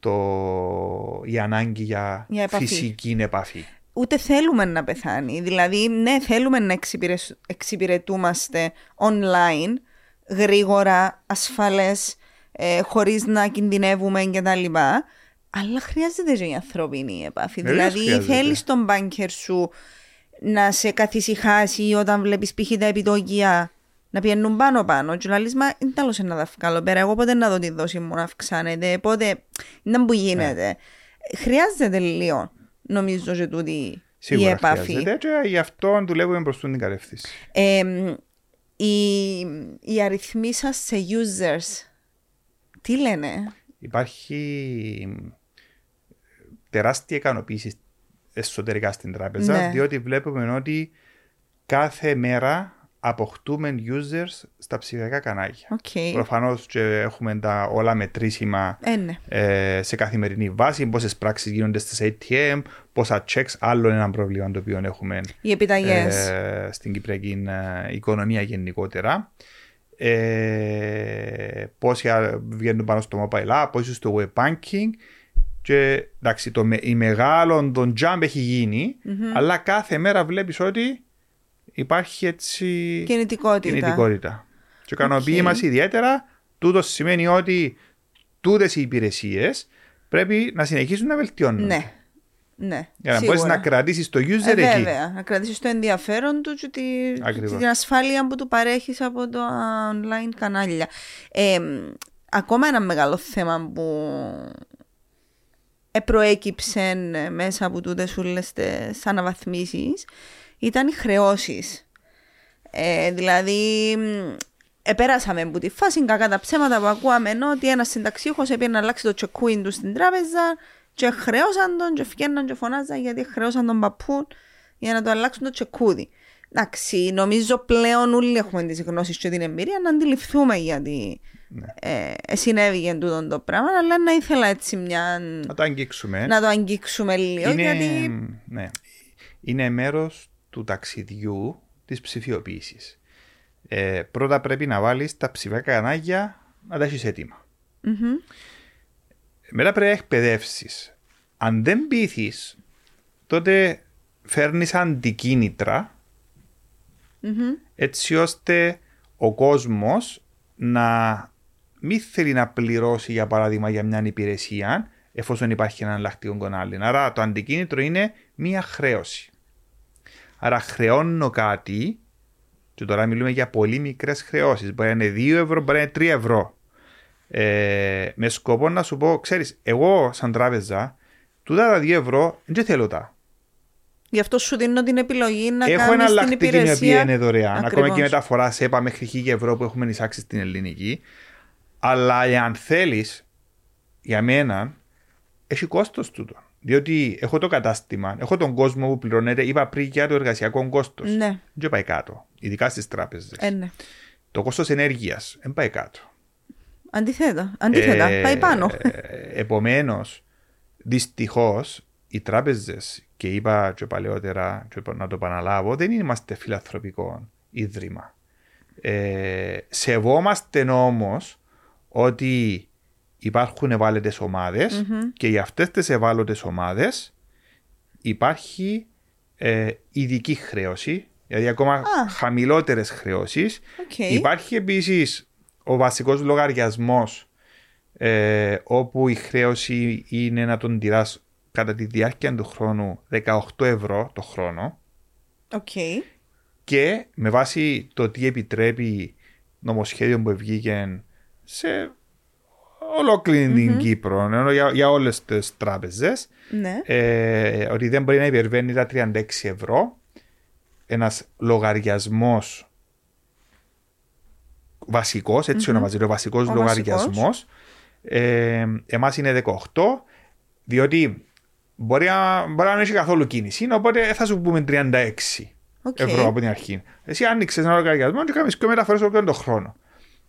το, η ανάγκη για, Για επαφή. φυσική επαφή. Ούτε θέλουμε να πεθάνει. Δηλαδή, ναι, θέλουμε να εξυπηρεσ- εξυπηρετούμαστε online, γρήγορα, ασφαλές, ε, χωρίς να κινδυνεύουμε κτλ. Αλλά χρειάζεται και η ανθρώπινη επαφή. Βεβαίως δηλαδή, χρειάζεται. θέλεις τον μπάνκερ σου να σε καθησυχάσει όταν βλέπεις π.χ. τα επιτόκια να πιένουν πάνω πάνω. Και λαλείς, μα είναι τέλος ένα δαυκάλο πέρα. Εγώ πότε να δω τη δόση μου να αυξάνεται. Πότε να που γίνεται. Χρειάζεται λίγο, νομίζω, και τούτη η Σίγουρα επαφή. χρειάζεται και γι' αυτό δουλεύουμε προς την κατεύθυνση. Ε, οι, οι αριθμοί σας σε users, τι λένε; Υπάρχει τεράστια ικανοποίηση εσωτερικά στην τράπεζα, Ναι. διότι βλέπουμε ότι κάθε μέρα αποκτούμε users στα ψηφιακά κανάλια. Οκ. Προφανώς και έχουμε τα όλα μετρήσιμα Ε, ναι. ε, σε καθημερινή βάση, πόσες πράξεις γίνονται στις ATM, πόσα checks, άλλο ένα πρόβλημα το οποίο έχουμε Οι επιταγές. ε, στην κυπριακή ε, οικονομία γενικότερα. Ε, πόσοι α- βγαίνουν πάνω στο mobile app, πόσοι στο web banking. Και εντάξει, το, με- η μεγάλο το jump έχει γίνει, αλλά κάθε μέρα βλέπεις ότι υπάρχει έτσι Κινητικότητα. κινητικότητα. Και ικανοποιεί Οκ. μας ιδιαίτερα, τούτος σημαίνει ότι τούτες οι υπηρεσίες πρέπει να συνεχίσουν να βελτιώνουν. Ναι. Ναι. Για να σίγουρα. μπορείς να κρατήσεις το user Ε, εκεί. βέβαια, να κρατήσεις το ενδιαφέρον του και τη- Ακριβώς. την ασφάλεια που του παρέχεις από τα online κανάλια. Ε, ακόμα ένα μεγάλο θέμα που προέκυψε μέσα από τούτες όλες τις αναβαθμίσεις ήταν οι χρεώσεις. Ε, δηλαδή, μ, επέρασαμε από τη φάση κακά τα ψέματα που ακούαμε ενώ ότι ένας συνταξίχος έπαιρνε να αλλάξει το τσεκούιν του στην τράπεζα και χρεώσαν τον και φγαίναν και φωνάζαν γιατί χρεώσαν τον παππού για να το αλλάξουν το τσεκούδι. Εντάξει, νομίζω πλέον όλοι έχουμε τις γνώσεις και την εμπειρία να αντιληφθούμε γιατί Ναι. ε, συνέβη τούτο το πράγμα, αλλά να ήθελα έτσι μια... Να το αγγίξουμε. να το αγγίξουμε λίγο είναι, γιατί... ναι, είναι μέρος του ταξιδιού της ψηφιοποίησης. Ε, πρώτα πρέπει να βάλεις τα ψηφιακά κανάλια να τα έχεις έτοιμα. Μμμ. Μετά πρέπει να εκπαιδεύσεις. Αν δεν πείθεις, τότε φέρνεις αντικίνητρα Μμμ. έτσι ώστε ο κόσμος να μην θέλει να πληρώσει για παράδειγμα για μια υπηρεσία εφόσον υπάρχει ένα εναλλακτικό κανάλι. Άρα το αντικίνητρο είναι μια χρέωση. Άρα χρεώνω κάτι και τώρα μιλούμε για πολύ μικρές χρεώσεις. Μπορεί να είναι 2 ευρώ, μπορεί να είναι 3 ευρώ. Ε, με σκοπό να σου πω, ξέρεις, εγώ σαν τράπεζα, τούτα τα 2 ευρώ δεν θέλω τα. Γι' αυτό σου δίνω την επιλογή να Έχω κάνεις την εναλλακτική η οποία υπηρεσία. είναι δωρεάν. Ακόμα Ακριβώς. και μεταφορά σε ΕΠΑ μέχρι 1000 ευρώ που έχουμε εισάξει στην ελληνική. Αλλά εάν θέλεις, για μένα, έχει κόστος τούτο. Διότι έχω το κατάστημα, έχω τον κόσμο που πληρώνεται, είπα πριν για το εργασιακό κόστος. Ναι, Δεν πάει κάτω. Ειδικά στις τράπεζες. ε, ναι. Το κόστος ενέργειας δεν πάει κάτω. Αντίθετα, αντίθετα, Ε, πάει πάνω. Επομένως, δυστυχώς, οι τράπεζες, και είπα και παλαιότερα, και να το επαναλάβω, δεν είμαστε φιλανθρωπικό ίδρυμα. Ε, σεβόμαστε όμως ότι υπάρχουν ευάλωτες και για αυτές τις ευάλωτες ομάδες υπάρχει ε, ειδική χρέωση, δηλαδή ακόμα ah. χαμηλότερες χρεώσεις. Υπάρχει επίσης ο βασικός λογαριασμός ε, όπου η χρέωση είναι να τον τηράς κατά τη διάρκεια του χρόνου 18 ευρώ το χρόνο. Okay. Και με βάση το τι επιτρέπει νομοσχέδιο που βγήκε σε ολόκληρη mm-hmm. την Κύπρο, για, για όλες τις τράπεζες, ναι. ε, ότι δεν μπορεί να υπερβαίνει τα 36 ευρώ ένας λογαριασμός βασικός, έτσι mm-hmm. ονομάζεται, ο βασικός λογαριασμός. Ε, Εμάς είναι 18, διότι μπορεί να, μπορεί να μην έχει καθόλου κίνηση, οπότε θα σου πούμε 36 okay. ευρώ από την αρχή. Εσύ άνοιξες ένα λογαριασμό και κάνεις και μεταφορές όλο τον χρόνο.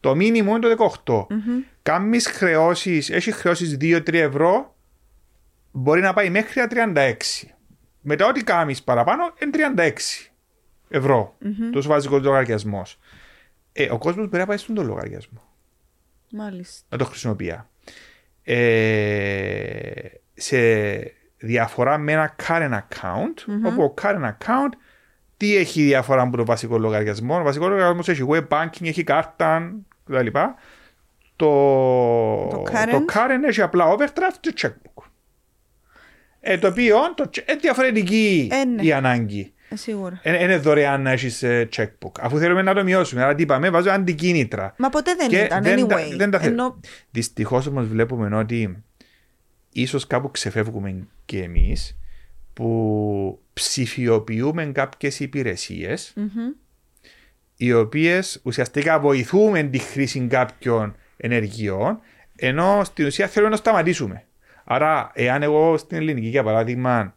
Το μήνυμο είναι το 18. Mm-hmm. Κάνεις χρεώσεις, έχεις χρεώσεις 2-3 ευρώ, μπορεί να πάει μέχρι τα 36. Μετά, ό,τι κάνεις παραπάνω είναι 36 ευρώ. Mm-hmm. Τόσο βασικό λογαριασμός. Ε, ο κόσμος μπορεί να πάει στον λογαριασμό. Μάλιστα. Να το χρησιμοποιεί. Ε, σε διαφορά με ένα current account, mm-hmm. όπου ο current account τι έχει διαφορά από το βασικό λογαριασμό; Ο βασικό λογαριασμός έχει web banking, έχει κάρτα κτλ. Το, το, current. το current έχει απλά overdraft και checkbook. Ε, το οποίο είναι διαφορετική ε, ναι. η ανάγκη. Ε, σίγουρα. Ε, είναι δωρεάν να έχεις ε, checkbook. Αφού θέλουμε να το μειώσουμε. Άρα τι είπαμε, βάζω αντικίνητρα. Μα ποτέ δεν και ήταν, δεν anyway. δεν τα Ενώ... Δυστυχώς όμως βλέπουμε ότι ίσως κάπου ξεφεύγουμε και εμείς που ψηφιοποιούμε κάποιες οι οποίες ουσιαστικά βοηθούμε τη χρήση κάποιων ενεργειών ενώ στην ουσία θέλουμε να σταματήσουμε. Άρα, εάν εγώ στην ελληνική, για παράδειγμα,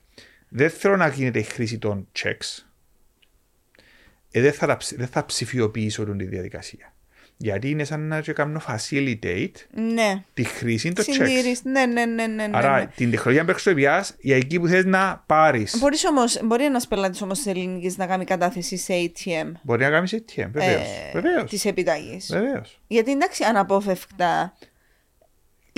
δεν θέλω να γίνεται η χρήση των checks, ε, δεν, θα, δεν θα ψηφιοποιήσω τη διαδικασία. Γιατί είναι σαν να κάνω facilitate ναι. τη χρήση των checks. Ναι, ναι, ναι, ναι, ναι, Άρα την τεχνολογία που χρησιμοποιάς για εκεί που θες να πάρεις. Μπορείς όμως, μπορεί ένας πελάτης όμως της ελληνικής να κάνει κατάθεση σε ATM. Μπορεί να κάνει σε ATM, βεβαίως. Ε, βεβαίως. Της επιταγής. Βεβαίως. Γιατί εντάξει αναπόφευκτα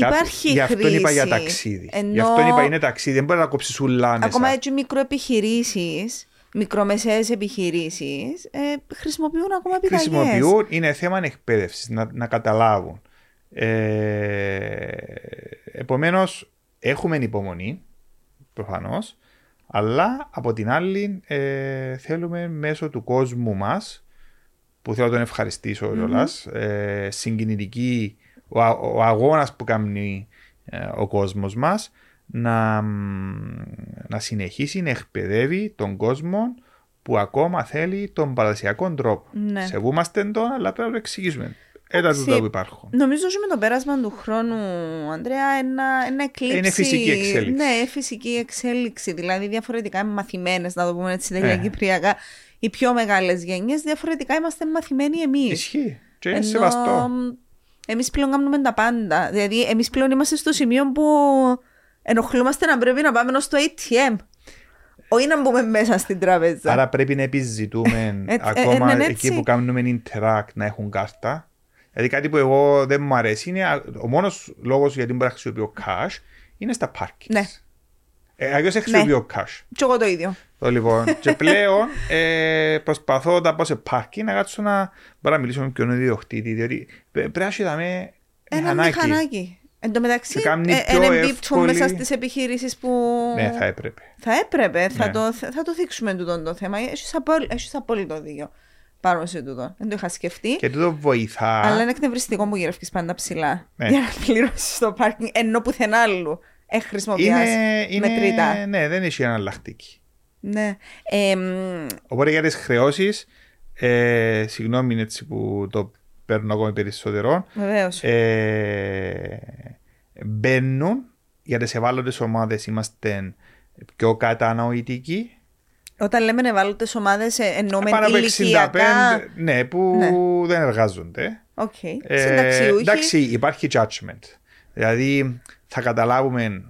Υπάρχει Γι' αυτό είπα για ταξίδι. Ενώ... Γι' αυτό είπα είναι ταξίδι. Δεν μπορεί να κόψεις ούλα Ακόμα έτσι μικροεπιχειρήσεις, μικρομεσαίες επιχειρήσεις, ε, χρησιμοποιούν ακόμα επιταγές. Χρησιμοποιούν, είναι θέμα εκπαίδευσης, να, να καταλάβουν. Ε, Επομένως, έχουμε υπομονή, προφανώς, αλλά από την άλλη ε, θέλουμε μέσω του κόσμου μας, που θέλω να τον ευχαριστήσω mm-hmm. ε, συγκινητική ο, ο αγώνας που κάνει ε, ο κόσμος μας να, να συνεχίσει να εκπαιδεύει τον κόσμο που ακόμα θέλει τον παραδοσιακό τρόπο. Ναι. Σεβούμαστε τον, αλλά πρέπει να το εξηγήσουμε. Ένα του που υπάρχουν. Νομίζω ότι με το πέρασμα του χρόνου, Αντρέα, ένα, ένα εκλήψη. Είναι φυσική εξέλιξη. Ναι, φυσική εξέλιξη. Δηλαδή, διαφορετικά μαθημένες, να το πούμε έτσι, δεν ε. κυπριακά, οι πιο μεγάλες γενιές, διαφορετικά είμαστε μαθημένοι εμείς. Ισχύει. Και είναι Ενώ... σεβαστό. Εμείς πλέον κάνουμε τα πάντα. Δηλαδή, εμείς πλέον είμαστε στο σημείο που ενοχλούμαστε να πρέπει να πάμε στο ATM. Όχι να μπούμε μέσα στην τράπεζα. Άρα πρέπει να επιζητούμε ε, ε, ακόμα ε, εκεί που κάνουμε interact να έχουν κάρτα. Δηλαδή κάτι που εγώ δεν μου αρέσει είναι ο μόνος λόγος γιατί μπορώ να χρησιμοποιώ cash είναι στα parking. Ναι. Ε, Αλλιώς χρησιμοποιώ ναι. cash. Και εγώ το ίδιο. Το λοιπόν. και πλέον ε, προσπαθώ όταν πάω σε πάρκι να κάτσω να μπορώ να μιλήσω με ποιον ιδιοκτήτη. Διότι πρέπει να έχει ένα μηχανάκι. Εν τω μεταξύ, ε, εμπίπτουν μέσα στις επιχειρήσεις που. Ναι, θα έπρεπε. Θα έπρεπε. Θα, ναι. το, θα το δείξουμε τούτο το θέμα. Έχει απόλυτο δίκιο πάνω σε τούτο. Δεν το είχα σκεφτεί. Και τούτο βοηθά. Αλλά είναι εκνευριστικό που γυρεύεις πάντα ψηλά. Ναι. Για να πληρώσεις το πάρκινγκ ενώ πουθενά άλλου. Έχει χρησιμοποιήσει μετρητά. Ναι, δεν έχει εναλλακτική. Ναι. Οπότε για τις χρεώσεις, ε, συγγνώμη έτσι που το παίρνω ακόμη περισσότερο. Βεβαίως. Ε, μπαίνουν για τις ευάλωτες ομάδες είμαστε πιο κατανοητικοί. Όταν λέμε ευάλωτες ομάδες, ε, εννοούμε Πάνω ηλικιακά... 65, ναι, που ναι. δεν εργάζονται. Okay. Ε, εντάξει, υπάρχει judgment. Δηλαδή θα καταλάβουμε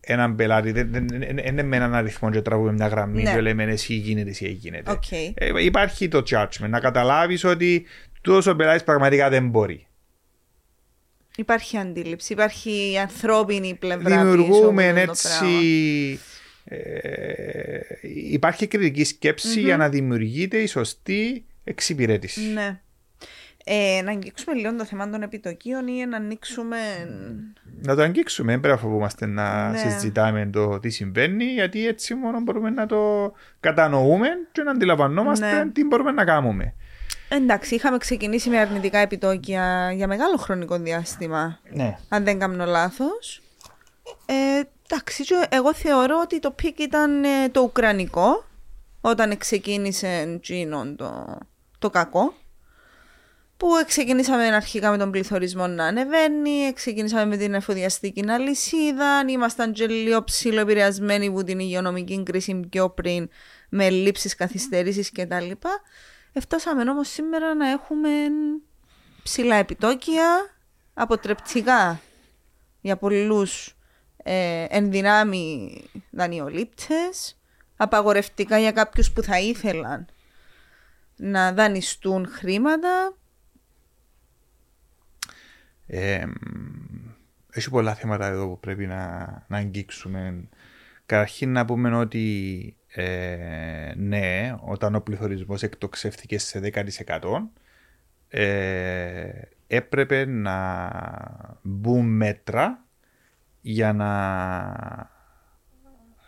έναν πελάτη, δεν δεν- δεν- δεν είναι με έναν αριθμό και τραβούμε μια γραμμή Ναι. και λέμε εσύ γίνεται, εσύ εν γίνεται. Οκ. Ε, υπάρχει το judgment, να καταλάβεις ότι τόσο ο πελάτης πραγματικά δεν μπορεί. Υπάρχει αντίληψη, υπάρχει η ανθρώπινη πλευρά Δημιουργούμε πίσω από αυτό το έτσι. Ε, υπάρχει κριτική σκέψη για να δημιουργείται η σωστή εξυπηρέτηση. πράγμα. Ναι. Ε, να αγγίξουμε λίγο το θέμα των επιτοκίων ή να ανοίξουμε. Να το αγγίξουμε, δεν πρέπει να φοβούμαστε να Ναι. συζητάμε το τι συμβαίνει, γιατί έτσι μόνο μπορούμε να το κατανοούμε και να αντιλαμβανόμαστε Ναι. τι μπορούμε να κάνουμε. Εντάξει, είχαμε ξεκινήσει με αρνητικά επιτόκια για μεγάλο χρονικό διάστημα. Ναι. αν δεν κάνω λάθος. Ε, εντάξει, και εγώ θεωρώ ότι το peak ήταν ε, το ουκρανικό, όταν ξεκίνησε τζείνον το, το κακό. Που ξεκινήσαμε αρχικά με τον πληθωρισμό να ανεβαίνει, ξεκινήσαμε με την εφοδιαστική αλυσίδα, ήμασταν και λίγο πολλά επηρεασμένοι από την υγειονομική κρίση πιο πριν με λήψεις καθυστερήσεις κτλ. Εφτάσαμε όμως σήμερα να έχουμε ψηλά επιτόκια, αποτρεπτικά για πολλούς ε, ενδυνάμει δανειολήπτες, απαγορευτικά για κάποιους που θα ήθελαν να δανειστούν χρήματα. Ε, έχει πολλά θέματα εδώ που πρέπει να, να αγγίξουμε. Καταρχήν να πούμε ότι ε, ναι, όταν ο πληθωρισμός εκτοξεύτηκε σε 10% ε, έπρεπε να μπουν μέτρα για να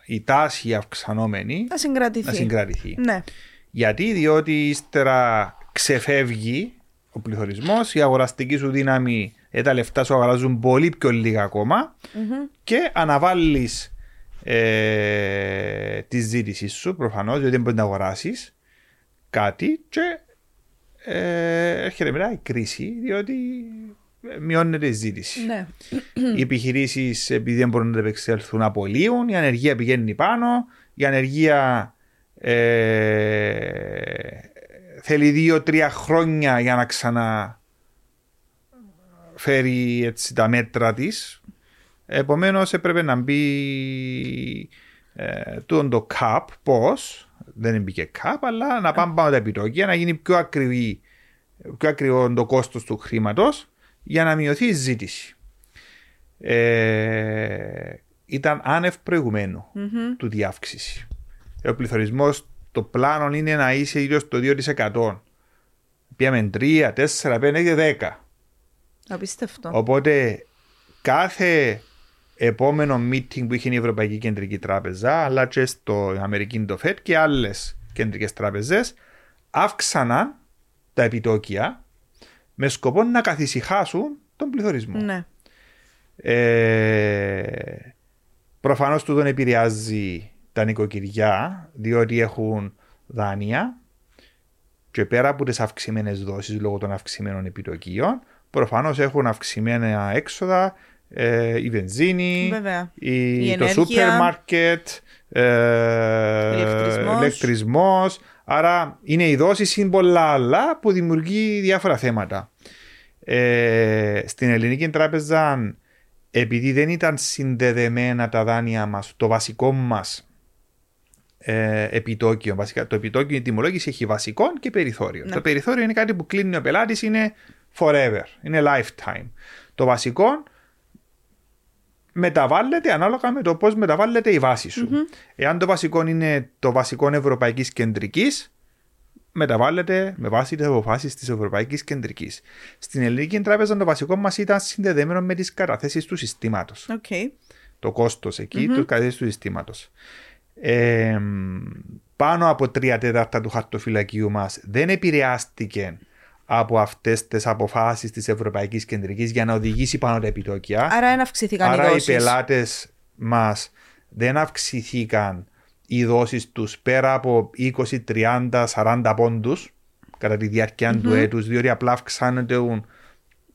η τάση αυξανόμενη Να συγκρατηθεί. να συγκρατηθεί. Ναι. Γιατί, διότι ύστερα ξεφεύγει ο πληθωρισμός, η αγοραστική σου δύναμη, ε, τα λεφτά σου αγοράζουν πολύ πιο λίγα ακόμα και αναβάλεις ε, της ζήτησή σου προφανώς, διότι δεν μπορεί να αγοράσεις κάτι και ε, έρχεται μετά η κρίση, διότι μειώνεται η ζήτηση. ναι. Οι επιχειρήσεις, επειδή δεν μπορούν να επεξέλθουν, απολύουν. Η ανεργία πηγαίνει πάνω. Η ανεργία ε, θέλει δύο-τρία χρόνια για να ξαναφέρει έτσι, τα μέτρα της. Επομένως, έπρεπε να μπει ε, τούτο το cap. Πώς, δεν μπήκε cap, αλλά να πάμε πάνω τα επιτόκια, να γίνει πιο, ακριβή, πιο ακριβό το κόστος του χρήματος για να μειωθεί η ζήτηση. Ε, ήταν άνευ προηγουμένου του διαύξηση. Ο πληθωρισμός, το πλάνο είναι να είσαι γύρω στο 2%. Πήγαμε 3, 4, 5 και 10. Απίστευτο. Οπότε κάθε επόμενο meeting που είχε η Ευρωπαϊκή Κεντρική Τράπεζα, αλλά και στο Αμερική το FED και άλλες κεντρικές τράπεζες, αύξαναν τα επιτόκια με σκοπό να καθησυχάσουν τον πληθωρισμό. Ναι. Ε, προφανώς του δεν επηρεάζει τα νοικοκυριά διότι έχουν δάνεια και πέρα από τις αυξημένες δόσεις λόγω των αυξημένων επιτοκίων προφανώς έχουν αυξημένα έξοδα ε, η βενζίνη, Βέβαια. η, Η το ενέργεια. σούπερ μάρκετ, ε, Ηλεκτρισμός. ηλεκτρισμός. Άρα είναι οι δόσεις, είναι πολλά άλλα που δημιουργεί διάφορα θέματα. Ε, στην Ελληνική Τράπεζα, επειδή δεν ήταν συνδεδεμένα τα δάνεια μας, το βασικό μας ε, επιτόκιο, βασικά, το επιτόκιο, η τιμολόγηση έχει βασικό και περιθώριο. Ναι. Το περιθώριο είναι κάτι που κλείνει ο πελάτης, είναι forever, είναι lifetime. Το βασικό μεταβάλλεται ανάλογα με το πώς μεταβάλλεται η βάση σου. Εάν το βασικό είναι το βασικό Ευρωπαϊκής Κεντρικής, μεταβάλλεται με βάση τις αποφάσεις της Ευρωπαϊκής Κεντρικής. Στην Ελληνική Τράπεζα το βασικό μας ήταν συνδεδεμένο με τις καταθέσεις του συστήματος. Οκ. Το κόστος εκεί, mm-hmm. καταθέσεις του συστήματος. Ε, πάνω από τρία τέταρτα του χαρτοφυλακίου μας δεν επηρεάστηκε από αυτές τις αποφάσεις της Ευρωπαϊκής Κεντρικής για να οδηγήσει πάνω τα επιτόκια. Άρα δεν αυξηθήκαν οι Άρα οι δόσεις. πελάτες μας δεν αυξηθήκαν οι δόσεις τους πέρα από 20, 30, 40 πόντους κατά τη διαρκεια του έτους, διότι απλά αυξάνεται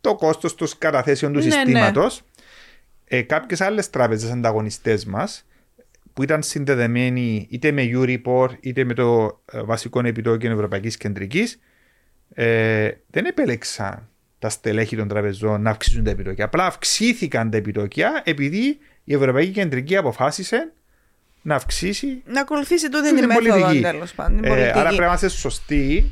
το κόστος των καταθέσεων του Ναι, ναι. συστήματος. Ε, Κάποιες άλλες τράπεζες ανταγωνιστές μας που ήταν συνδεδεμένοι είτε με Euribor είτε με το ε, βασικό επιτόκιο Ευρωπαϊκής Κεντρικής, ε, δεν επέλεξαν τα στελέχη των τραπεζών να αυξήσουν τα επιτόκια. Απλά αυξήθηκαν τα επιτόκια επειδή η Ευρωπαϊκή Κεντρική αποφάσισε να αυξήσει. Να ακολουθήσει τούτη την την μέθοδο πολιτική. τέλος πάντων. την Ε, πολιτική. άρα πρέπει να είμαστε σωστοί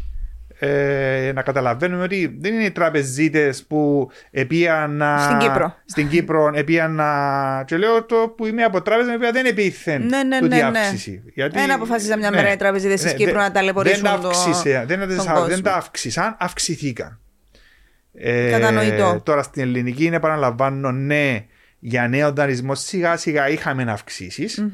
ε, να καταλαβαίνουμε ότι δεν είναι οι τραπεζίτες που επίαν να. Στην Κύπρο. Στην Κύπρο επίαν να. Και λέω το που είμαι από τράπεζα, η οποία δεν επίθεν Ναι, ναι, τούτη ναι, ναι. αύξηση. Γιατί, Δεν αποφάσισαν μια ναι. μέρα οι τραπεζίτες της Ναι, Κύπρου δεν- να ταλαιπωρήσουν δεν το- αύξησε, δεν, τον δεν, κόσμο. δεν τα αύξησαν, αυξηθήκαν. Ε, Κατανοητό. Τώρα στην ελληνική είναι επαναλαμβάνω ναι για νέο δανεισμό σιγά σιγά είχαμε αυξήσεις,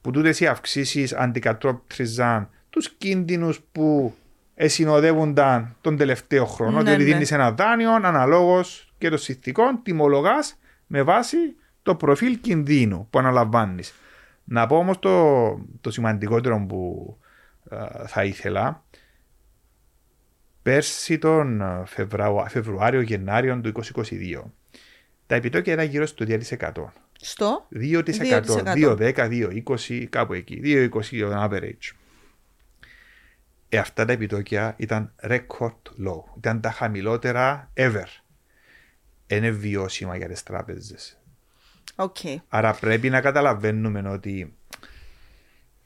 που τούτες οι αυξήσεις αντικατόπτριζαν τους κίνδυνους που συνοδεύονταν τον τελευταίο χρόνο. Ναι, διότι ναι. δίνεις ένα δάνειο αναλόγως και των συνθηκών, τιμολογάς με βάση το προφίλ κινδύνου που αναλαμβάνεις. Να πω όμως το, το σημαντικότερο που α, θα ήθελα. Πέρσι τον α, Φεβρουά- Φεβρουάριο-Γενάριο του 2022 τα επιτόκια ήταν γύρω στο 2%. Στο; 2%, 2%. 2,10, 2,20, κάπου εκεί. 2,20 on average. Ε, αυτά τα επιτόκια ήταν record low. Ήταν τα χαμηλότερα ever. Είναι βιώσιμα για τις τράπεζες. Οκ. Άρα πρέπει να καταλαβαίνουμε ότι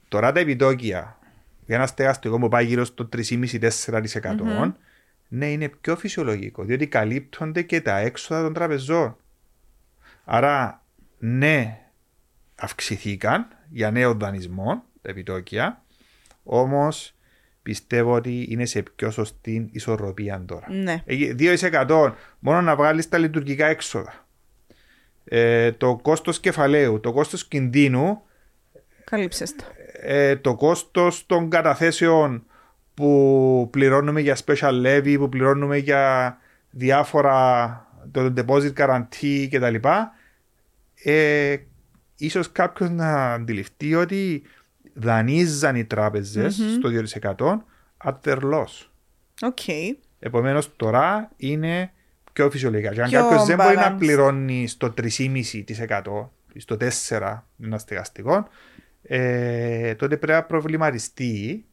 τώρα τα επιτόκια για ένα στεγαστικό που πάει γύρω στο 3,5-4% ναι, είναι πιο φυσιολογικό, διότι καλύπτονται και τα έξοδα των τραπεζών. Άρα, ναι, αυξηθήκαν για νέο δανεισμό τα επιτόκια, όμως πιστεύω ότι είναι σε πιο σωστή ισορροπία τώρα. Ναι. Ε, 2% μόνο να βγάλεις τα λειτουργικά έξοδα. Ε, το κόστος κεφαλαίου, το κόστος κινδύνου, Καλύψες το. ε, το κόστος των καταθέσεων που πληρώνουμε για special levy, που πληρώνουμε για διάφορα το deposit guarantee κτλ. Ε, ίσως κάποιος να αντιληφθεί ότι δανείζαν οι τράπεζες στο 2% at their loss. Οκ. Επομένως τώρα είναι πιο φυσιολογικά. Και αν Πιο κάποιος δεν μπορεί να balanced. πληρώνει στο 3,5% ή στο 4% ένα στεγαστικό, ε, τότε πρέπει να προβληματιστεί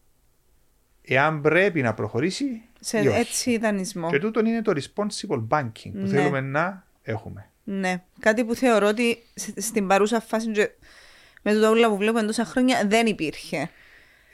εάν πρέπει να προχωρήσει Σε ή όχι. έτσι δανεισμό. Και τούτο είναι το responsible banking που Ναι. θέλουμε να έχουμε. Ναι. Κάτι που θεωρώ ότι σ- στην παρούσα φάση και με το όλα που βλέπουμε τόσα χρόνια δεν υπήρχε.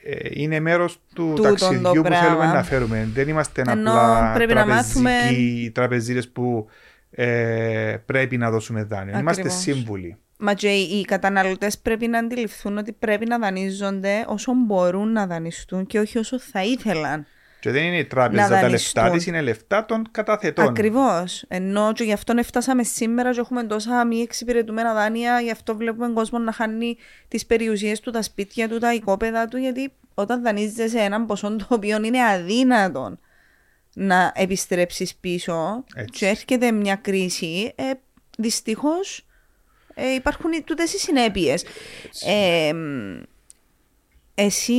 Ε, είναι μέρος του Τούτον το ταξιδιού που πράγμα. θέλουμε να φέρουμε. Δεν είμαστε Ενώ απλά πρέπει να τραπεζικοί, τραπεζίτες που ε, πρέπει να δώσουμε δάνειο. Είμαστε Ακριβώς. σύμβουλοι. Μα και οι καταναλωτές πρέπει να αντιληφθούν ότι πρέπει να δανείζονται όσο μπορούν να δανειστούν και όχι όσο θα ήθελαν. Και δεν είναι η τράπεζα Να τα δανειστούν. λεφτά της, είναι λεφτά των καταθετών. Ακριβώς. Ενώ και γι' αυτό φτάσαμε σήμερα και έχουμε τόσα μη εξυπηρετούμενα δάνεια, γι' αυτό βλέπουμε κόσμο να χάνει τις περιουσίες του, τα σπίτια του, τα οικόπεδα του, γιατί όταν δανείζεσαι έναν ποσό το οποίο είναι αδύνατο να επιστρέψεις πίσω Έτσι. και έρχεται μια κρίση, ε, δυστυχώς ε, υπάρχουν οι- τούτες οι συνέπειες. Ε, μ, εσύ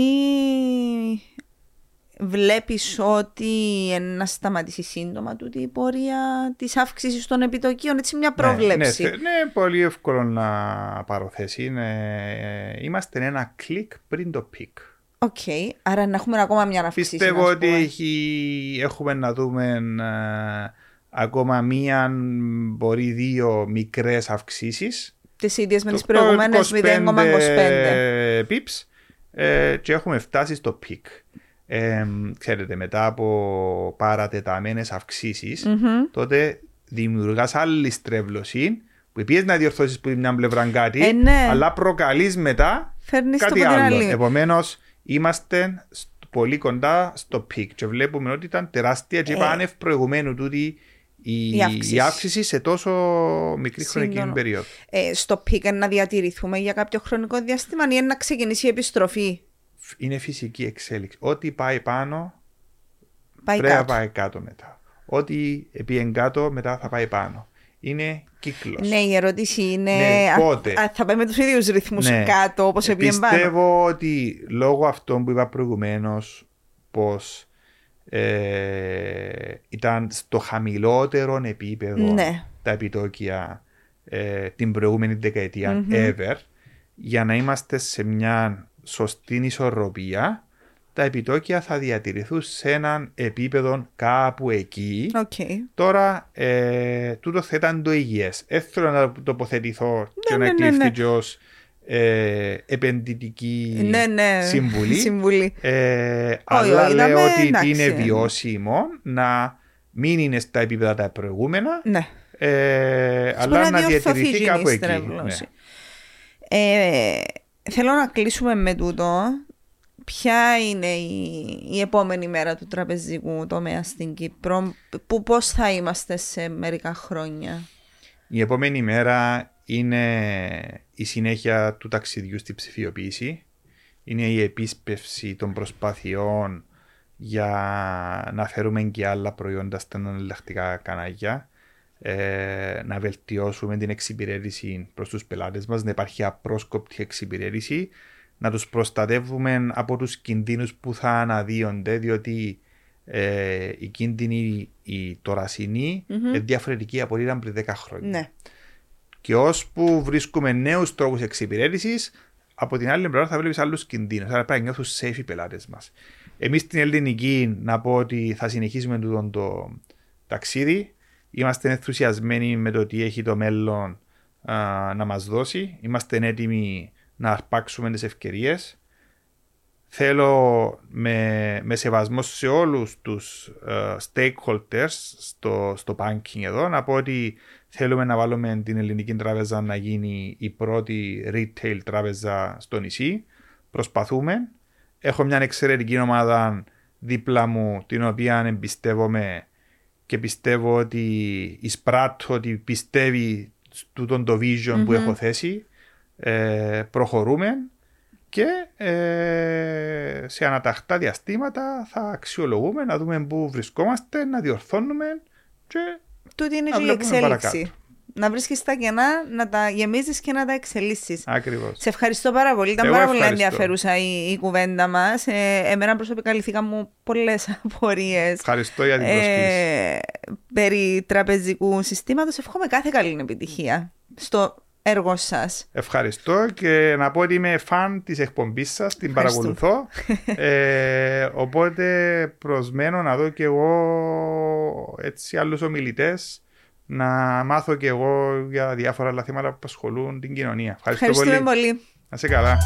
βλέπεις ότι να σταματήσει σύντομα τούτη η πορεία της αύξησης των επιτοκίων, έτσι μια πρόβλεψη. Ναι, ναι, θε- ναι, πολύ εύκολο να πάρω θέση. Είναι, είμαστε ένα κλικ πριν το peak. Οκ, άρα να έχουμε ακόμα μια αύξηση. Πιστεύω ας ότι πούμε. έχει, έχουμε να δούμε ε, ακόμα μία, μπορεί δύο μικρές αυξήσεις. Τις ίδιες με Το- τις προηγούμενες το 0,25. pips ε, και έχουμε φτάσει στο peak. Ε, ξέρετε, μετά από παρατεταμένες αυξήσεις, τότε δημιουργείς άλλη στρέβλωση που πιέζει να διορθώσεις που μια πλευρά κάτι, Ε, ναι. αλλά προκαλείς μετά Φέρνεις το κάτι από την άλλο. άλλη. Επομένως, είμαστε σ- πολύ κοντά στο peak και βλέπουμε ότι ήταν τεράστια και είπα άνευ προηγουμένου τούτη η, Ε. Η αύξηση. η αύξηση σε τόσο μικρή χρονική Σύντομο. περίοδο. Ε, στο peak να διατηρηθούμε για κάποιο χρονικό διάστημα ή να ξεκινήσει η επιστροφή; Είναι φυσική εξέλιξη. Ό,τι πάει πάνω Πάει πρέπει να κάτω. πάει κάτω μετά. Ό,τι πήγε κάτω μετά θα πάει πάνω. Είναι κύκλος. Ναι, η ερώτηση είναι. Ναι, α- πότε. α, θα πάει με τους ίδιους ρυθμούς Ναι. κάτω όπως Ε, επήγε πάνω. Πιστεύω ότι λόγω αυτών που είπα προηγουμένως, πως ε, ήταν στο χαμηλότερο επίπεδο Ναι. τα επιτόκια ε, την προηγούμενη δεκαετία ever, για να είμαστε σε μια σωστή ισορροπία, τα επιτόκια θα διατηρηθούν σε έναν επίπεδο κάπου εκεί. Okay. Τώρα, ε, τούτο θα ήταν το υγιές. Έθελα να τοποθετηθώ και ναι, να ναι, κλειφθεί ναι. και ως, ε, επενδυτική Ναι, ναι. συμβουλή. <laughs> Συμβουλή. Ε, αλλά είδαμε, λέω ότι εντάξει. είναι βιώσιμο να μην είναι στα επίπεδα τα προηγούμενα, Ναι. ε, αλλά Μπορεί να διορθωθεί διατηρηθεί η κάπου εκεί. στρέβλωση. Ναι. Ε, θέλω να κλείσουμε με τούτο. Ποια είναι η, η επόμενη μέρα του τραπεζικού τομέα στην Κύπρο, που πώς θα είμαστε σε μερικά χρόνια; Η επόμενη μέρα είναι η συνέχεια του ταξιδιού στη ψηφιοποίηση. Είναι η επίσπευση των προσπαθειών για να φέρουμε και άλλα προϊόντα στα εναλλακτικά κανάλια. Ε, να βελτιώσουμε την εξυπηρέτηση προς τους πελάτες μας, να υπάρχει απρόσκοπτη εξυπηρέτηση, να τους προστατεύουμε από τους κινδύνους που θα αναδύονται, διότι ε, οι κίνδυνοι οι τωρασινοί είναι διαφορετικοί από ό,τι ήταν πριν 10 χρόνια. Ναι. Και ώσπου βρίσκουμε νέους τρόπους εξυπηρέτησης, από την άλλη πλευρά θα βλέπεις άλλους κινδύνους. Άρα πρέπει να νιώθουν safe οι πελάτες μας. Εμείς στην ελληνική, να πω ότι θα συνεχίσουμε τούτο το ταξίδι. Είμαστε ενθουσιασμένοι με το τι έχει το μέλλον α, να μας δώσει. Είμαστε έτοιμοι να αρπάξουμε τις ευκαιρίες. Θέλω με, με σεβασμό σε όλους τους ε, stakeholders στο, στο banking εδώ να πω ότι θέλουμε να βάλουμε την ελληνική τράπεζα να γίνει η πρώτη retail τράπεζα στο νησί. Προσπαθούμε. Έχω μια εξαιρετική ομάδα δίπλα μου την οποία εμπιστεύομαι και πιστεύω ότι εισπράττω ότι πιστεύει τούτον το vision που έχω θέσει. Ε, προχωρούμε και ε, σε αναταχτά διαστήματα θα αξιολογούμε να δούμε πού βρισκόμαστε, να διορθώνουμε και Τούτη είναι Να και η βλέπουμε εξέλιξη. παρακάτω. Να βρίσκεις τα κενά, να τα γεμίζεις και να τα εξελίσσεις. ακριβώς. Σε ευχαριστώ πάρα πολύ. Ήταν Εγώ πάρα πολύ ευχαριστώ. ενδιαφέρουσα η, η κουβέντα μας. Ε, εμένα προσωπικά λυθήκαν μου πολλές <laughs> απορίες Ευχαριστώ για την πρόσκληση. ε, περί τραπεζικού συστήματος. Εύχομαι κάθε καλή επιτυχία στο έργο σας. Ευχαριστώ και να πω ότι είμαι φαν της εκπομπής σας, την Ευχαριστούμε. παρακολουθώ. <laughs> ε, οπότε προσμένω να δω και εγώ έτσι άλλους ομιλητές να μάθω και εγώ για διάφορα άλλα θέματα που απασχολούν την κοινωνία. Ευχαριστώ Ευχαριστούμε πολύ. πολύ. Να είσαι καλά.